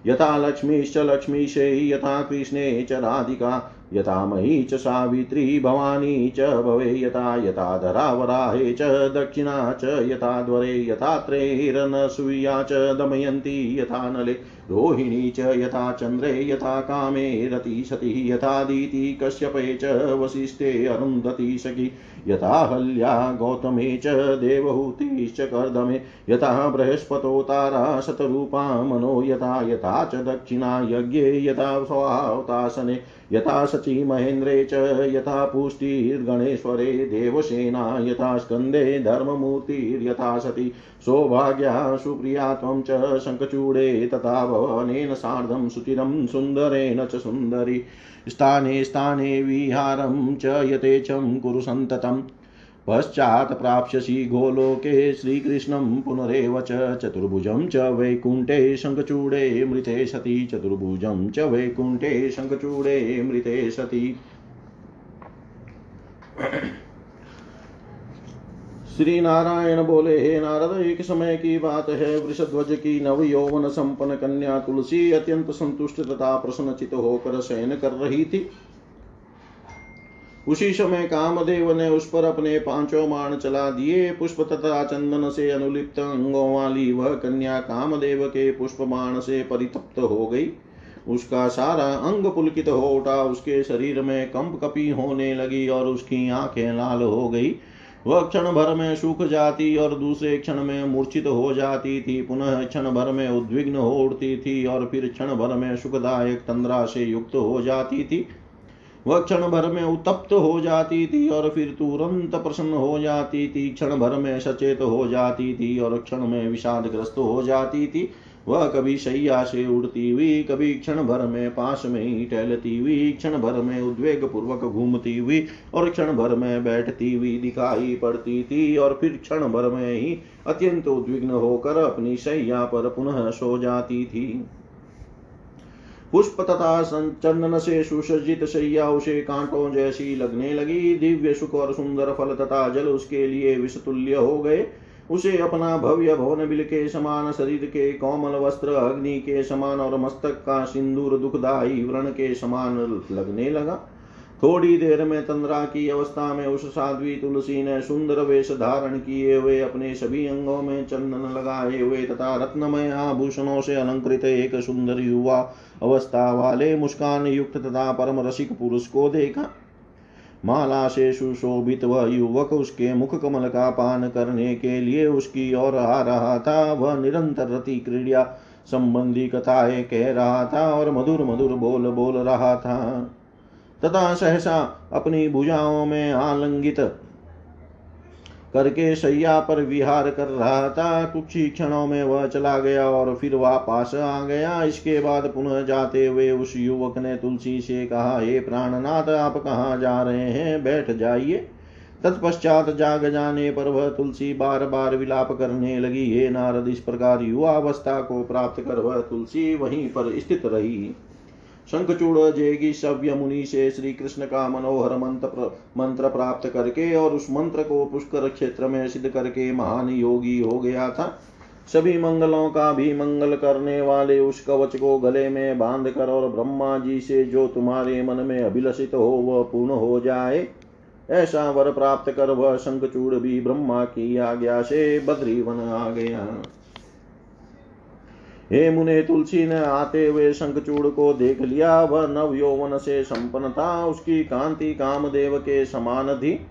[SPEAKER 1] यथा लक्ष्मीश्च लक्ष्मीशे यथा कृष्णे च राधिका। यथा मयी च सावित्री भवानी च भवे यथा यथा धरावराहे च, दक्षिणा च यथा द्वरे यथात्रैरनसूया च, दमयन्ती यथा नले, रोहिणी च, यथा चन्द्रे, यथा कामे सती यथादिति कश्यपे च, वसिष्ठे, अरुन्धति सखि, यथा हल्या, गौतमे च देवहूतिश्च कर्दमे, यथा बृहस्पतो तारा, शतरूपा, मनो यथा यथा च दक्षिणा, यज्ञे, यथा स्वावतासने यथा शची महेन्द्रे च, यथा पुष्टिर्गणेश्वरे देवसेना, यथा स्कन्दे धर्ममूर्तिर्यथा सती। सौभाग्या सुप्रिया त्वं च शङ्खचूडे तथा भवनेन सार्धं सुचिरं सुन्दरेण च सुन्दरी। स्थाने स्थाने विहारं च यथेच्छं कुरु सन्ततम्। पश्चात् प्राप्स्यसि गोलोके श्रीकृष्णं पुनरेव च चतुर्भुजं च वैकुण्ठे शङ्खचूडे मृते सति, चतुर्भुजं च वैकुण्ठे शङ्खचूडे मृते सति। श्री नारायण बोले, हे नारद, एक समय की बात है। वृषध्वज की नव यौवन संपन्न कन्या तुलसी अत्यंत संतुष्ट तथा प्रसन्नचित होकर शयन कर रही थी। उसी समय कामदेव ने उस पर अपने पाँचों बाण चला दिए। पुष्प तथा चंदन से अनुलिप्त अंगों वाली वह कन्या कामदेव के पुष्प बाण से परितप्त हो गई। उसका सारा अंग पुलकित हो उठा। उसके शरीर में कंप कपी होने लगी और उसकी आँखें लाल हो गई। वह क्षण भर में सूख जाती और दूसरे क्षण में मूर्छित हो जाती थी। पुनः क्षण भर में उद्विग्न हो उठती थी और फिर क्षण भर में सुखदायक तंद्रा से युक्त हो जाती थी। वह क्षण भर में उत्तप्त हो जाती थी और फिर तुरंत प्रसन्न हो जाती थी, क्षण भर में सचेत हो जाती थी और क्षण में विषादग्रस्त हो जाती थी। वह कभी शैया से उड़ती हुई, कभी क्षण भर में पास में ही टहलती हुई, क्षण भर में उद्वेग पूर्वक घूमती हुई और क्षण भर में बैठती हुई दिखाई पड़ती थी और फिर क्षण भर में ही अत्यंत उद्विग्न होकर अपनी शैया पर पुनः सो जाती थी। पुष्प तथा चंदन से सुसज्जित शैया उसे कांटों जैसी लगने लगी दिव्य सुख और सुंदर फल तथा जल उसके लिए विषतुल्य हो गए। उसे अपना भव्य भवन बिल के समान शरीर के कोमल वस्त्र, अग्नि के समान और मस्तक का सिंदूर दुखदायी व्रण के समान लगने लगा। थोड़ी देर में तंद्रा की अवस्था में उस साध्वी तुलसी ने सुंदर वेश धारण किए हुए अपने सभी अंगों में चंदन लगाए हुए तथा रत्नमय आभूषणों से अलंकृत एक सुंदर युवा अवस्था वाले मुस्कान युक्त तथा परम रसिक पुरुष को देखा। माला से सुशोभित वह युवक उसके मुख कमल का पान करने के लिए उसकी ओर आ रहा था। वह निरंतर रति क्रीड़ा संबंधी कथाएँ कह रहा था और मधुर मधुर बोल बोल रहा था। तथा सहसा अपनी भुजाओं में आलंगित करके शैया पर विहार कर रहा था। कुछ ही क्षणों में वह चला गया और फिर वापस आ गया। इसके बाद पुनः जाते हुए उस युवक ने तुलसी से कहा, हे प्राणनाथ, आप कहाँ जा रहे हैं? बैठ जाइए। तत्पश्चात जाग जाने पर वह तुलसी बार बार विलाप करने लगी। हे नारद, इस प्रकार युवावस्था को प्राप्त कर। वह तुलसी वहीं पर स्थित रही। शंखचूड़ जेगी सव्य मुनि से श्री कृष्ण का मनोहर मंत्र मंत्र प्राप्त करके और उस मंत्र को पुष्कर क्षेत्र में सिद्ध करके महान योगी हो गया था। सभी मंगलों का भी मंगल करने वाले उस कवच को गले में बाँध कर और ब्रह्मा जी से जो तुम्हारे मन में अभिलषित हो, वह पूर्ण हो जाए। ऐसा वर प्राप्त कर वह शंखचूड़ भी ब्रह्मा की आज्ञा से बद्री वन आ गया। हे मुने तुलसी ने आते हुए शंखचूड़ को देख लिया। वह नव यौवन से संपन्न था। उसकी कांति कामदेव के समान थी।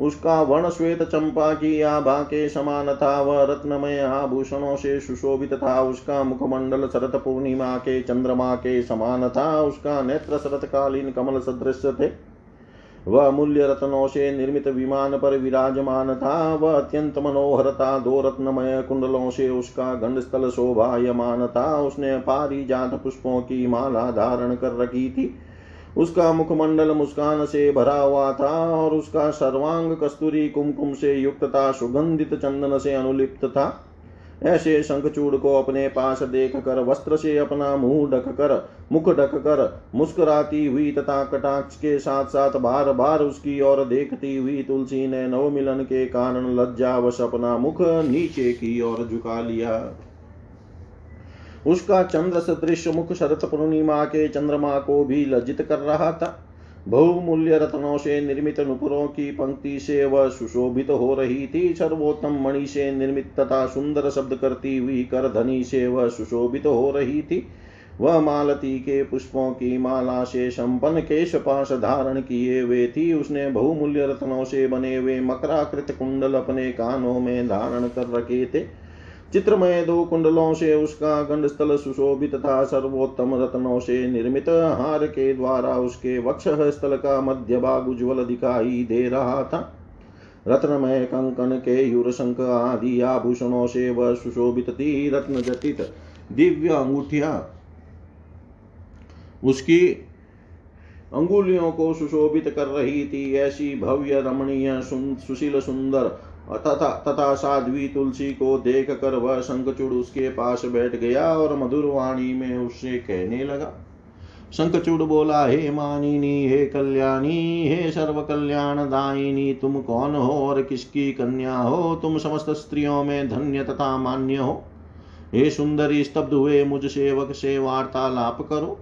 [SPEAKER 1] उसका वर्ण श्वेत चंपा की आभा के समान था। वह रत्नमय आभूषणों से सुशोभित था। उसका मुखमंडल शरत पूर्णिमा के चंद्रमा के समान था। उसका नेत्र शरत कालीन कमल सदृश थे। वह मूल्य रत्नों से निर्मित विमान पर विराजमान था वह अत्यंत मनोहर था दो रत्नमय कुंडलों से उसका गंडस्थल शोभायमान था उसने पारिजात पुष्पों की माला धारण कर रखी थी। उसका मुखमंडल मुस्कान से भरा हुआ था और उसका सर्वांग कस्तूरी कुमकुम से युक्त था सुगंधित चंदन से अनुलिप्त था। ऐसे शंखचूड़ को अपने पास देख कर वस्त्र से अपना मुँह ढक कर मुख ढक कर मुस्कुराती हुई तथा कटाक्ष के साथ साथ बार बार उसकी ओर देखती हुई तुलसी ने नव मिलन के कारण लज्जावश अपना मुख नीचे की ओर झुका लिया। उसका चंद्र सदृश मुख शरत पूर्णिमा के चंद्रमा को भी लज्जित कर रहा था। बहुमूल्य रत्नों से निर्मित नुपुरों की पंक्ति से वह सुशोभित हो रही थी सर्वोत्तम मणि से निर्मित तथा सुंदर शब्द करती हुई कर धनी से वह सुशोभित हो रही थी। वह मालती के पुष्पों की माला से संपन्न केश पाश धारण किए हुए थी। उसने बहुमूल्य रत्नों से बने हुए मकराकृत कुंडल अपने कानों में धारण कर रखे थे। चित्रमय दो कुंडलों से उसका गंडस्थल सुशोभित था। सर्वोत्तम रत्नों से निर्मित हार के द्वारा उसके वक्ष स्थल का मध्य भाग उज्ज्वल दिखाई दे रहा था। रत्नमय कंकन के युर शंख आदि आभूषणों से वह सुशोभित थी। रत्न जटित दिव्य अंगूठिया। उसकी अंगुलियों को सुशोभित कर रही थी। ऐसी भव्य रमणीय सुशील सुंदर तथा तथा साध्वी तुलसी को देख कर वह शंखचूड़ उसके पास बैठ गया और मधुर वाणी में उससे कहने लगा, शंखचूड़ बोला, हे मानिनी, हे कल्याणी, हे सर्व कल्याण दायिनी तुम कौन हो और किसकी कन्या हो? तुम समस्त स्त्रियों में धन्य तथा मान्य हो। हे सुंदरी, स्तब्ध हुए मुझ सेवक से वार्तालाप करो।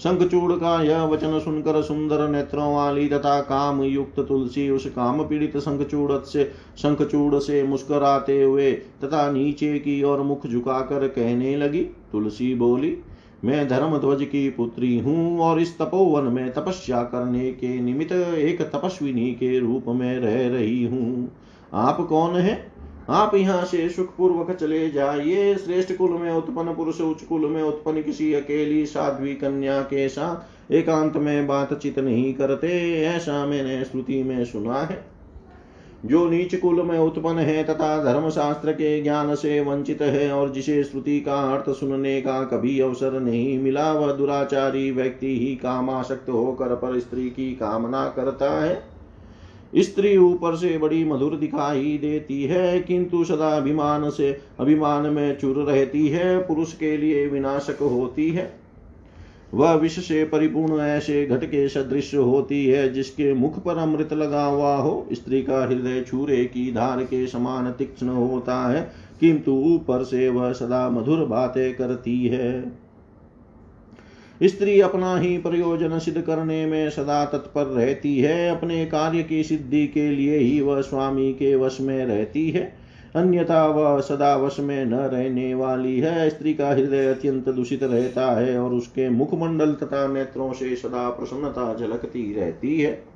[SPEAKER 1] शंखचूड़ का यह वचन सुनकर सुंदर नेत्रों वाली तथा काम युक्त तुलसी उस काम पीड़ित शंखचूड़ से शंखचूड़ से मुस्कराते हुए तथा नीचे की ओर मुख झुकाकर कहने लगी, तुलसी बोली, मैं धर्म ध्वज की पुत्री हूँ और इस तपोवन में तपस्या करने के निमित्त एक तपस्विनी के रूप में रह रही हूँ। आप कौन है? आप यहाँ से सुखपूर्वक चले जाइए। श्रेष्ठ कुल में उत्पन्न पुरुष, उच्च कुल में उत्पन्न किसी अकेली साध्वी कन्या के साथ एकांत में बातचीत नहीं करते। ऐसा मैंने श्रुति में सुना है। जो नीच कुल में उत्पन्न है तथा धर्म शास्त्र के ज्ञान से वंचित है और जिसे श्रुति का अर्थ सुनने का कभी अवसर नहीं मिला, वह दुराचारी व्यक्ति ही कामाशक्त होकर पर स्त्री की कामना करता है। स्त्री ऊपर से बड़ी मधुर दिखाई देती है, किंतु सदा अभिमान से, अभिमान में चुर रहती है, पुरुष के लिए विनाशक होती है। वह विष से परिपूर्ण ऐसे घट के सदृश होती है, जिसके मुख पर अमृत लगा हुआ हो। स्त्री का हृदय छूरे की धार के समान तीक्ष्ण होता है, किंतु ऊपर से वह सदा मधुर बातें करती है। स्त्री अपना ही प्रयोजन सिद्ध करने में सदा तत्पर रहती है, अपने कार्य की सिद्धि के लिए ही वह स्वामी के वश में रहती है। अन्यथा वह सदा वश में न रहने वाली है। स्त्री का हृदय अत्यंत दूषित रहता है और उसके मुखमंडल तथा नेत्रों से सदा प्रसन्नता झलकती रहती है।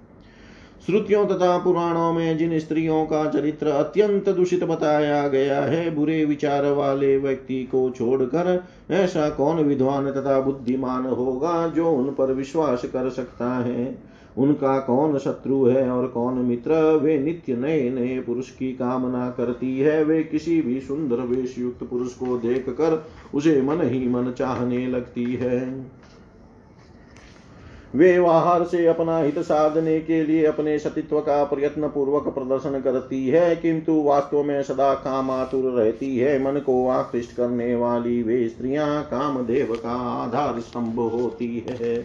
[SPEAKER 1] श्रुतियों तथा पुराणों में जिन स्त्रियों का चरित्र अत्यंत दूषित बताया गया है, बुरे विचार वाले व्यक्ति को छोड़कर ऐसा कौन विद्वान तथा बुद्धिमान होगा जो उन पर विश्वास कर सकता है? उनका कौन शत्रु है और कौन मित्र? वे नित्य नए नए पुरुष की कामना करती है। वे किसी भी सुंदर वेश युक्त पुरुष को देख कर उसे मन ही मन चाहने लगती है। वे बाहर से अपना हित साधने के लिए अपने सतित्व का प्रयत्न पूर्वक प्रदर्शन करती है, किंतु वास्तव में सदा काम आतुर रहती है। मन को आकृष्ट करने वाली वे स्त्रियाँ कामदेव का आधार स्तंभ होती है।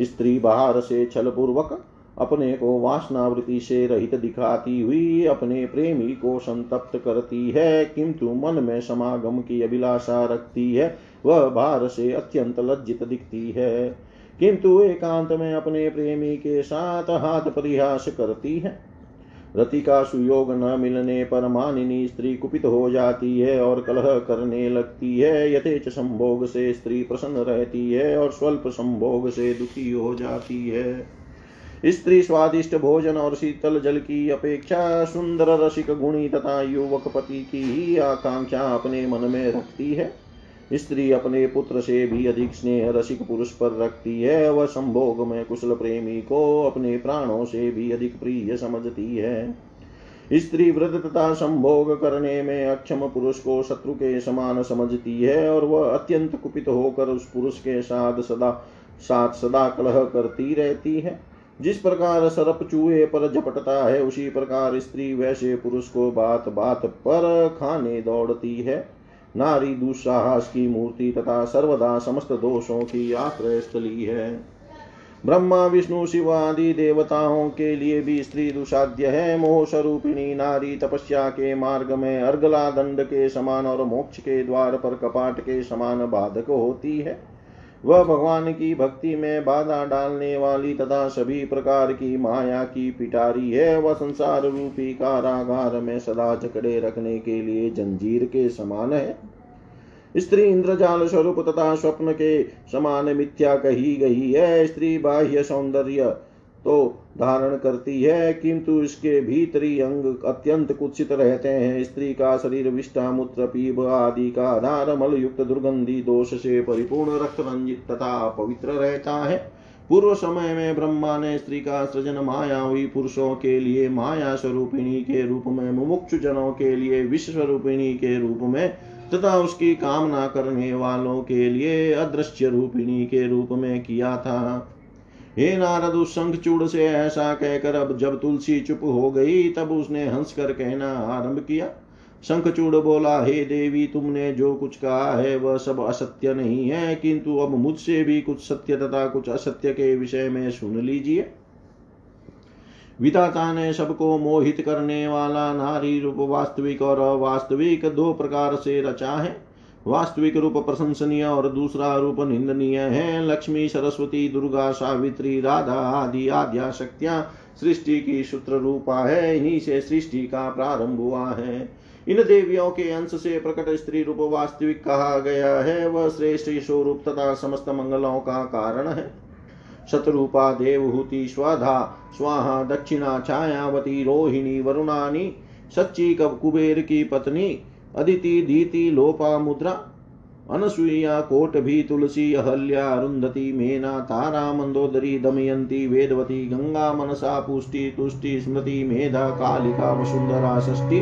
[SPEAKER 1] स्त्री बाहर से छल पूर्वक अपने को वासनावृत्ति से रहित दिखाती हुई अपने प्रेमी को संतप्त करती है, किंतु मन में समागम की अभिलाषा रखती है। वह बाहर से अत्यंत लज्जित दिखती है। किंतु एकांत में अपने प्रेमी के साथ हाथ परिहास करती है। रति का सुयोग न मिलने पर मानिनी स्त्री कुपित हो जाती है और कलह करने लगती है। यथेच संभोग से स्त्री प्रसन्न रहती है और स्वल्प संभोग से दुखी हो जाती है। स्त्री स्वादिष्ट भोजन और शीतल जल की अपेक्षा सुंदर रसिक गुणी तथा युवक पति की ही आकांक्षा अपने मन में रखती है। स्त्री अपने पुत्र से भी अधिक स्नेह रसिक पुरुष पर रखती है, वह संभोग में कुशल प्रेमी को अपने प्राणों से भी अधिक प्रिय समझती है। स्त्री व्रत तथा संभोग करने में अक्षम पुरुष को शत्रु के समान समझती है और वह अत्यंत कुपित होकर उस पुरुष के साथ सदा साथ सदा कलह करती रहती है। जिस प्रकार सरप चूहे पर झपटता है, उसी प्रकार स्त्री वैसे पुरुष को बात बात पर खाने दौड़ती है। नारी दुस्साहस की मूर्ति तथा सर्वदा समस्त दोषों की आश्रय स्थली है। ब्रह्मा, विष्णु, शिव आदि देवताओं के लिए भी स्त्री दुसाध्य है। मोह स्वरूपिणी नारी तपस्या के मार्ग में अर्गला दंड के समान और मोक्ष के द्वार पर कपाट के समान बाधक होती है। वह भगवान की भक्ति में बाधा डालने वाली तथा सभी प्रकार की माया की पिटारी है। वह संसार रूपी कारागार में सदा जकड़े रखने के लिए जंजीर के समान है। स्त्री इंद्रजाल स्वरूप तथा स्वप्न के समान मिथ्या कही गई है। स्त्री बाह्य सौंदर्य तो धारण करती है, किंतु इसके भीतरी अंग अत्यंत कुत्सित रहते हैं। स्त्री का शरीर विष्टा मूत्र, पीब आदि का आधार मल युक्त दुर्गंधी दोष से परिपूर्ण रक्त रंजित तथा पवित्र रहता है। पूर्व समय में ब्रह्मा ने स्त्री का सृजन मायावी पुरुषों के लिए माया स्वरूपिणी के रूप में, मुमुक्षु जनों के लिए विश्व स्वरूपिणी के रूप में, तथा उसकी कामना करने वालों के लिए अदृश्य रूपिणी के रूप में किया था। हे नारद, उस शंखचूड़ से ऐसा कहकर अब जब तुलसी चुप हो गई, तब उसने हंस कर कहना आरंभ किया। शंखचूड़ बोला, हे देवी, तुमने जो कुछ कहा है, वह सब असत्य नहीं है, किंतु अब मुझसे भी कुछ सत्य तथा कुछ असत्य के विषय में सुन लीजिए। विधाता ने सबको मोहित करने वाला नारी रूप वास्तविक और अवास्तविक दो प्रकार से रचा है। वास्तविक रूप प्रशंसनीय और दूसरा रूप निंदनीय है। लक्ष्मी, सरस्वती, दुर्गा, सावित्री, राधा आदि आद्या शक्तियाँ सृष्टि की सूत्र रूपा है। इन्हीं से सृष्टि का प्रारंभ हुआ है। इन देवियों के अंश से प्रकट स्त्री रूप वास्तविक कहा गया है। वह श्रेष्ठ स्वरूप तथा समस्त मंगलों का कारण है। शतरूपा, देवहूति, स्वधा, स्वाहा, दक्षिणा, छायावती, रोहिणी, वरुणानी, सच्ची कब कुबेर की पत्नी अदिति दीति लोपा मुद्रा अनसुईया कोट भी तुलसी अहल्या अरुंधति मेना तारा मंदोदरी दमयंती वेदवती गंगा मनसा पुष्टि तुष्टि स्मृति मेधा कालिका वसुंधरा षष्टि।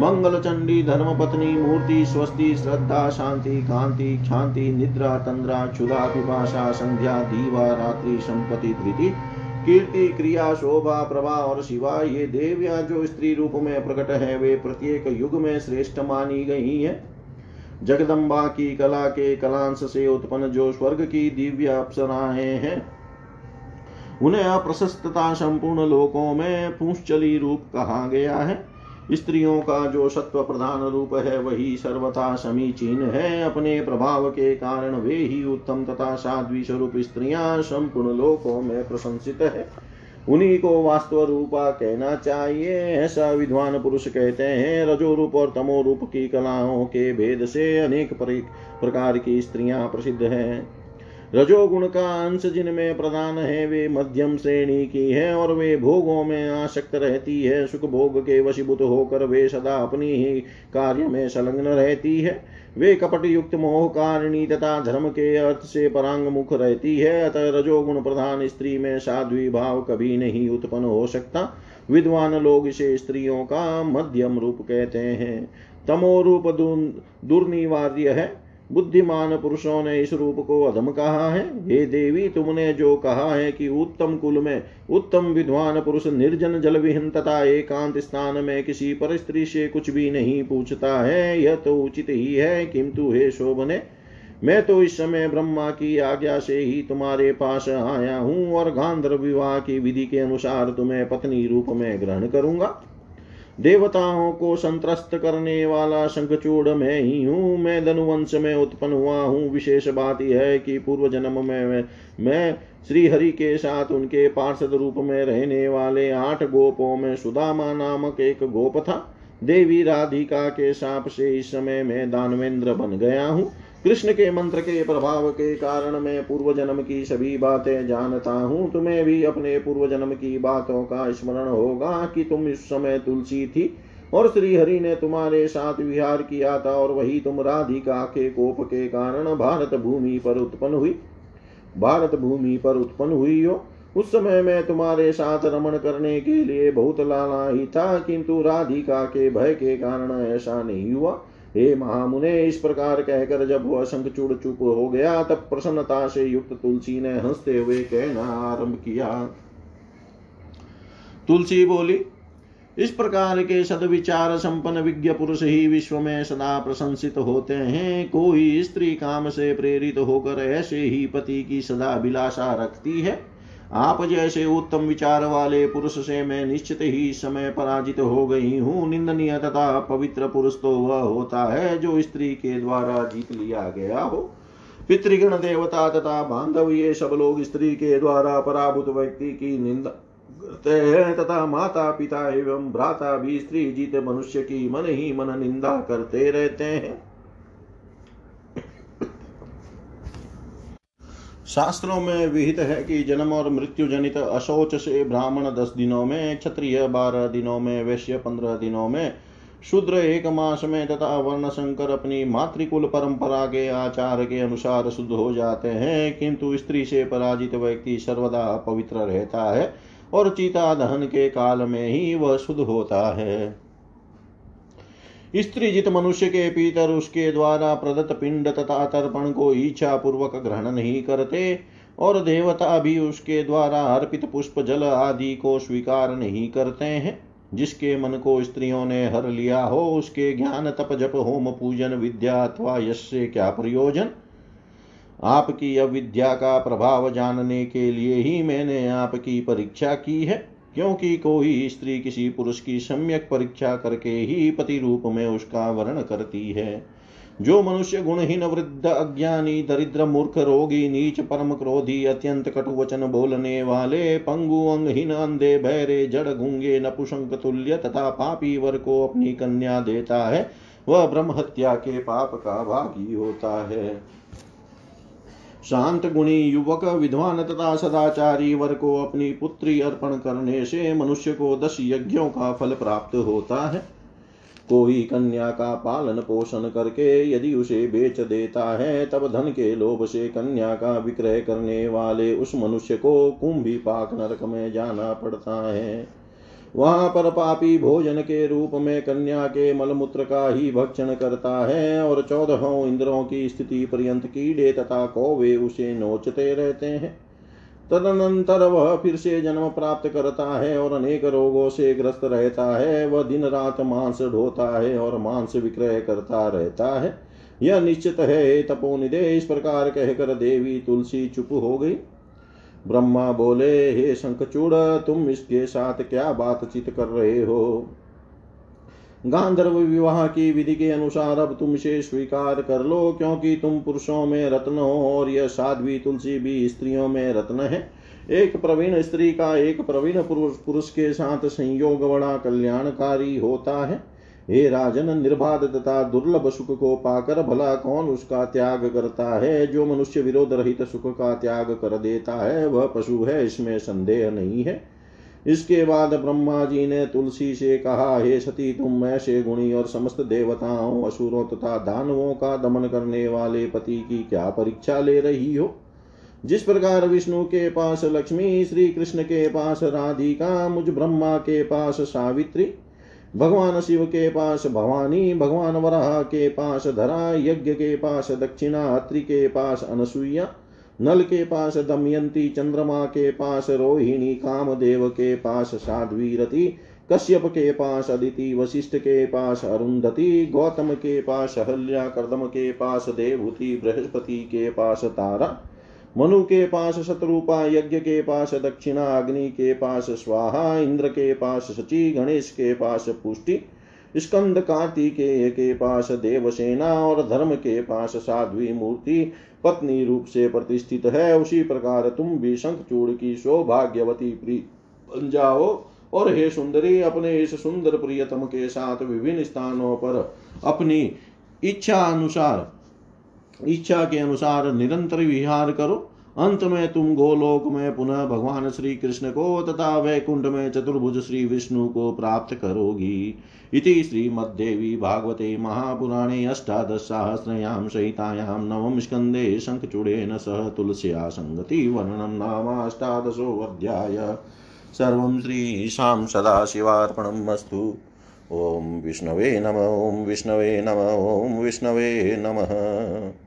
[SPEAKER 1] मंगल चंडी धर्म पत्नी मूर्ति स्वस्ति श्रद्धा शांति कांति शांति निद्रा तंद्रा क्षुदा पिपाशा संध्या दीवा रात्रि संपत्ति धृति कीर्ति, क्रिया, शोभा, प्रभा और शिवा, ये देवियाँ जो स्त्री रूप में प्रकट है, वे प्रत्येक युग में श्रेष्ठ मानी गई है। जगदम्बा की कला के कलांश से उत्पन्न जो स्वर्ग की दिव्य अप्सराएँ हैं उन्हें अप्रशस्तता संपूर्ण लोकों में पुंश्चली रूप कहा गया है। स्त्रियों का जो सत्व प्रधान रूप है, वही सर्वथा समीचीन है। अपने प्रभाव के कारण वे ही उत्तम तथा साध्वी स्वरूप स्त्रियाँ संपूर्ण लोकों में प्रशंसित है। उन्हीं को वास्तव रूपा कहना चाहिए। ऐसा विद्वान पुरुष कहते हैं रजो रूप और तमो रूप की कलाओं के भेद से अनेक प्रकार की स्त्रियाँ प्रसिद्ध हैं। रजोगुण का अंश जिनमें प्रधान है, वे मध्यम श्रेणी की है और वे भोगों में आसक्त रहती है। सुख भोग के वशीभूत होकर वे सदा अपनी ही कार्य में संलग्न रहती है। वे कपट युक्त मोह कारिणी तथा धर्म के अर्थ से परांग मुख रहती है, अतः रजोगुण प्रधान स्त्री में साध्वी भाव कभी नहीं उत्पन्न हो सकता। विद्वान लोग इसे स्त्रियों का मध्यम रूप कहते हैं। तमो रूप दुर्निवार्य है। बुद्धिमान पुरुषों ने इस रूप को अधम कहा है। हे देवी, तुमने जो कहा है कि उत्तम कुल में उत्तम विद्वान पुरुष निर्जन जल विहीन तथा एकांत स्थान में किसी पर स्त्री से कुछ भी नहीं पूछता है, यह तो उचित ही है। किंतु हे शोभने, मैं तो इस समय ब्रह्मा की आज्ञा से ही तुम्हारे पास आया हूँ और गांधर्व विवाह की विधि के अनुसार तुम्हें पत्नी रूप में ग्रहण करूँगा। देवताओं को संतरस्त करने वाला शंखचूड़ मैं ही हूँ मैं धनुवंश में उत्पन्न हुआ हूँ। विशेष बात यह है कि पूर्व जन्म में मैं, श्री हरि के साथ उनके पार्षद रूप में रहने वाले आठ गोपों में सुदामा नामक एक गोप था। देवी राधिका के साप से इस समय मैं दानवेंद्र बन गया हूँ। कृष्ण के मंत्र के प्रभाव के कारण मैं पूर्व जन्म की सभी बातें जानता हूँ। तुम्हें भी अपने पूर्व जन्म की बातों का स्मरण होगा कि तुम इस समय तुलसी थी और श्री हरि ने तुम्हारे साथ विहार किया था और वही तुम राधिका के कोप के कारण भारत भूमि पर उत्पन्न हुई। भारत भूमि पर उत्पन्न हुई हो। उस समय मैं तुम्हारे साथ रमण करने के लिए बहुत लाला ही था, किंतु राधिका के भय के कारण ऐसा नहीं हुआ। हे महामुने, इस प्रकार कहकर जब वह शंखचूड़ चुप हो गया, तब प्रसन्नता से युक्त तुलसी ने हँसते हुए कहना आरंभ किया। तुलसी बोली, इस प्रकार के सदविचार संपन्न विज्ञ पुरुष ही विश्व में सदा प्रशंसित होते हैं। कोई स्त्री काम से प्रेरित होकर ऐसे ही पति की सदा अभिलाषा रखती है। आप जैसे उत्तम विचार वाले पुरुष से मैं निश्चित ही समय पराजित हो गई हूँ। निंदनीय तथा पवित्र पुरुष तो वह होता है जो स्त्री के द्वारा जीत लिया गया हो। पितृगण, देवता तथा बांधव, ये सब लोग स्त्री के द्वारा पराभूत व्यक्ति की निंदा करते हैं तथा माता पिता एवं भ्राता भी स्त्री जीत मनुष्य की मन ही मन निंदा करते रहते हैं। शास्त्रों में विहित है कि जन्म और मृत्यु जनित अशोच से ब्राह्मण दस दिनों में, क्षत्रिय बारह दिनों में, वैश्य पंद्रह दिनों में, शूद्र एक मास में तथा वर्ण शंकर अपनी मातृकुल परंपरा के आचार के अनुसार शुद्ध हो जाते हैं, किंतु स्त्री से पराजित व्यक्ति सर्वदा पवित्र रहता है और चीता दहन के काल में ही वह शुद्ध होता है। स्त्री जित मनुष्य के पीतर उसके द्वारा प्रदत्त पिंड तथा तर्पण को इच्छा पूर्वक ग्रहण नहीं करते, और देवता भी उसके द्वारा अर्पित पुष्प जल आदि को स्वीकार नहीं करते हैं। जिसके मन को स्त्रियों ने हर लिया हो, उसके ज्ञान, तप, जप, होम, पूजन, विद्या अथवा यश से क्या प्रयोजन? आपकी अविद्या का प्रभाव जानने के लिए ही मैंने आपकी परीक्षा की है। क्योंकि कोई स्त्री किसी पुरुष की सम्यक परीक्षा करके ही पति रूप में उसका वर्ण करती है। जो मनुष्य गुणहीन, वृद्ध, अज्ञानी, दरिद्र, मूर्ख, रोगी, नीच, परम क्रोधी, अत्यंत कटु वचन बोलने वाले, पंगु, अंगहीन, अंधे बहरे जड़, गुंगे, नपुशंक, तुल्य तथा पापी वर को अपनी कन्या देता है, वह ब्रह्म हत्या के पाप का भागी होता है। शांत गुणी युवक, विद्वान तथा सदाचारी वर को अपनी पुत्री अर्पण करने से मनुष्य को दस यज्ञों का फल प्राप्त होता है। कोई कन्या का पालन पोषण करके यदि उसे बेच देता है, तब धन के लोभ से कन्या का विक्रय करने वाले उस मनुष्य को कुंभी पाक नरक में जाना पड़ता है। वहाँ पर पापी भोजन के रूप में कन्या के मलमूत्र का ही भक्षण करता है और चौदहों इंद्रों की स्थिति पर्यंत कीड़े तथा कौवे उसे नोचते रहते हैं। तदनंतर वह फिर से जन्म प्राप्त करता है और अनेक रोगों से ग्रस्त रहता है। वह दिन रात मांस ढोता है और मांस विक्रय करता रहता है। यह निश्चित है तपोनिदे इस प्रकार कहकर देवी तुलसी चुप हो गई। ब्रह्मा बोले, हे शंखचूड़, तुम इसके साथ क्या बातचीत कर रहे हो? गांधर्व विवाह की विधि के अनुसार अब तुम इसे स्वीकार कर लो, क्योंकि तुम पुरुषों में रत्न हो और यह साध्वी तुलसी भी स्त्रियों में रत्न है। एक प्रवीण स्त्री का एक प्रवीण पुरुष पुरुष के साथ संयोग बड़ा कल्याणकारी होता है। हे राजन निर्बाध तथा दुर्लभ सुख को पाकर भला कौन उसका त्याग करता है? जो मनुष्य विरोध रहित सुख का त्याग कर देता है, वह पशु है, इसमें संदेह नहीं है। इसके बाद ब्रह्मा जी ने तुलसी से कहा, हे सती, तुम ऐसे गुणी और समस्त देवताओं, असुरों तथा दानवों का दमन करने वाले पति की क्या परीक्षा ले रही हो? जिस प्रकार विष्णु के पास लक्ष्मी, श्री कृष्ण के पास राधिका, मुझ ब्रह्मा के पास सावित्री भगवान शिव के पास भवानी भगवान वराह के पास धरा यज्ञ के पास दक्षिणा अत्रि के पास अनसुईया नल के पास दमयंती चंद्रमा के पास रोहिणी कामदेव के पास साध्वी रति कश्यप के पास अदिति वशिष्ठ के पास अरुंधति गौतम के पास हल्या कर्दम के पास देवभूति बृहस्पति के पास तारा मनु के पास शत्रुपा, यज्ञ के पास दक्षिणा, अग्नि के पास स्वाहा, इंद्र के पास शची, गणेश के पास पुष्टि, स्कंद कार्तिकेय के पास देवसेना और धर्म के पास साध्वी मूर्ति, पत्नी रूप से प्रतिष्ठित है, उसी प्रकार तुम भी शंखचूड़ की सौभाग्यवती प्रिय बन जाओ। और हे सुंदरी, अपने इस सुंदर प्रियतम के साथ विभिन्न स्थानों पर अपनी इच्छा अनुसार इच्छा के अनुसार निरंतर विहार करो। अंत में तुम गोलोक में पुनः भगवान श्री कृष्ण को तथा वैकुंठ में चतुर्भुज श्री विष्णु को प्राप्त करोगी। इति श्रीमद्देवी भागवते महापुराणे अष्टादशसाहस्रयां सहितायां नवम स्कन्धे शङ्खचूडेन सह तुलस्या सङ्गतिवर्णनं नामाष्टादशोऽध्याय सर्वं श्रीशां सदाशिवार्पणम् अस्तु। ॐ विष्णवे नम, ॐ विष्णवे नम, ॐ विष्णवे नमः।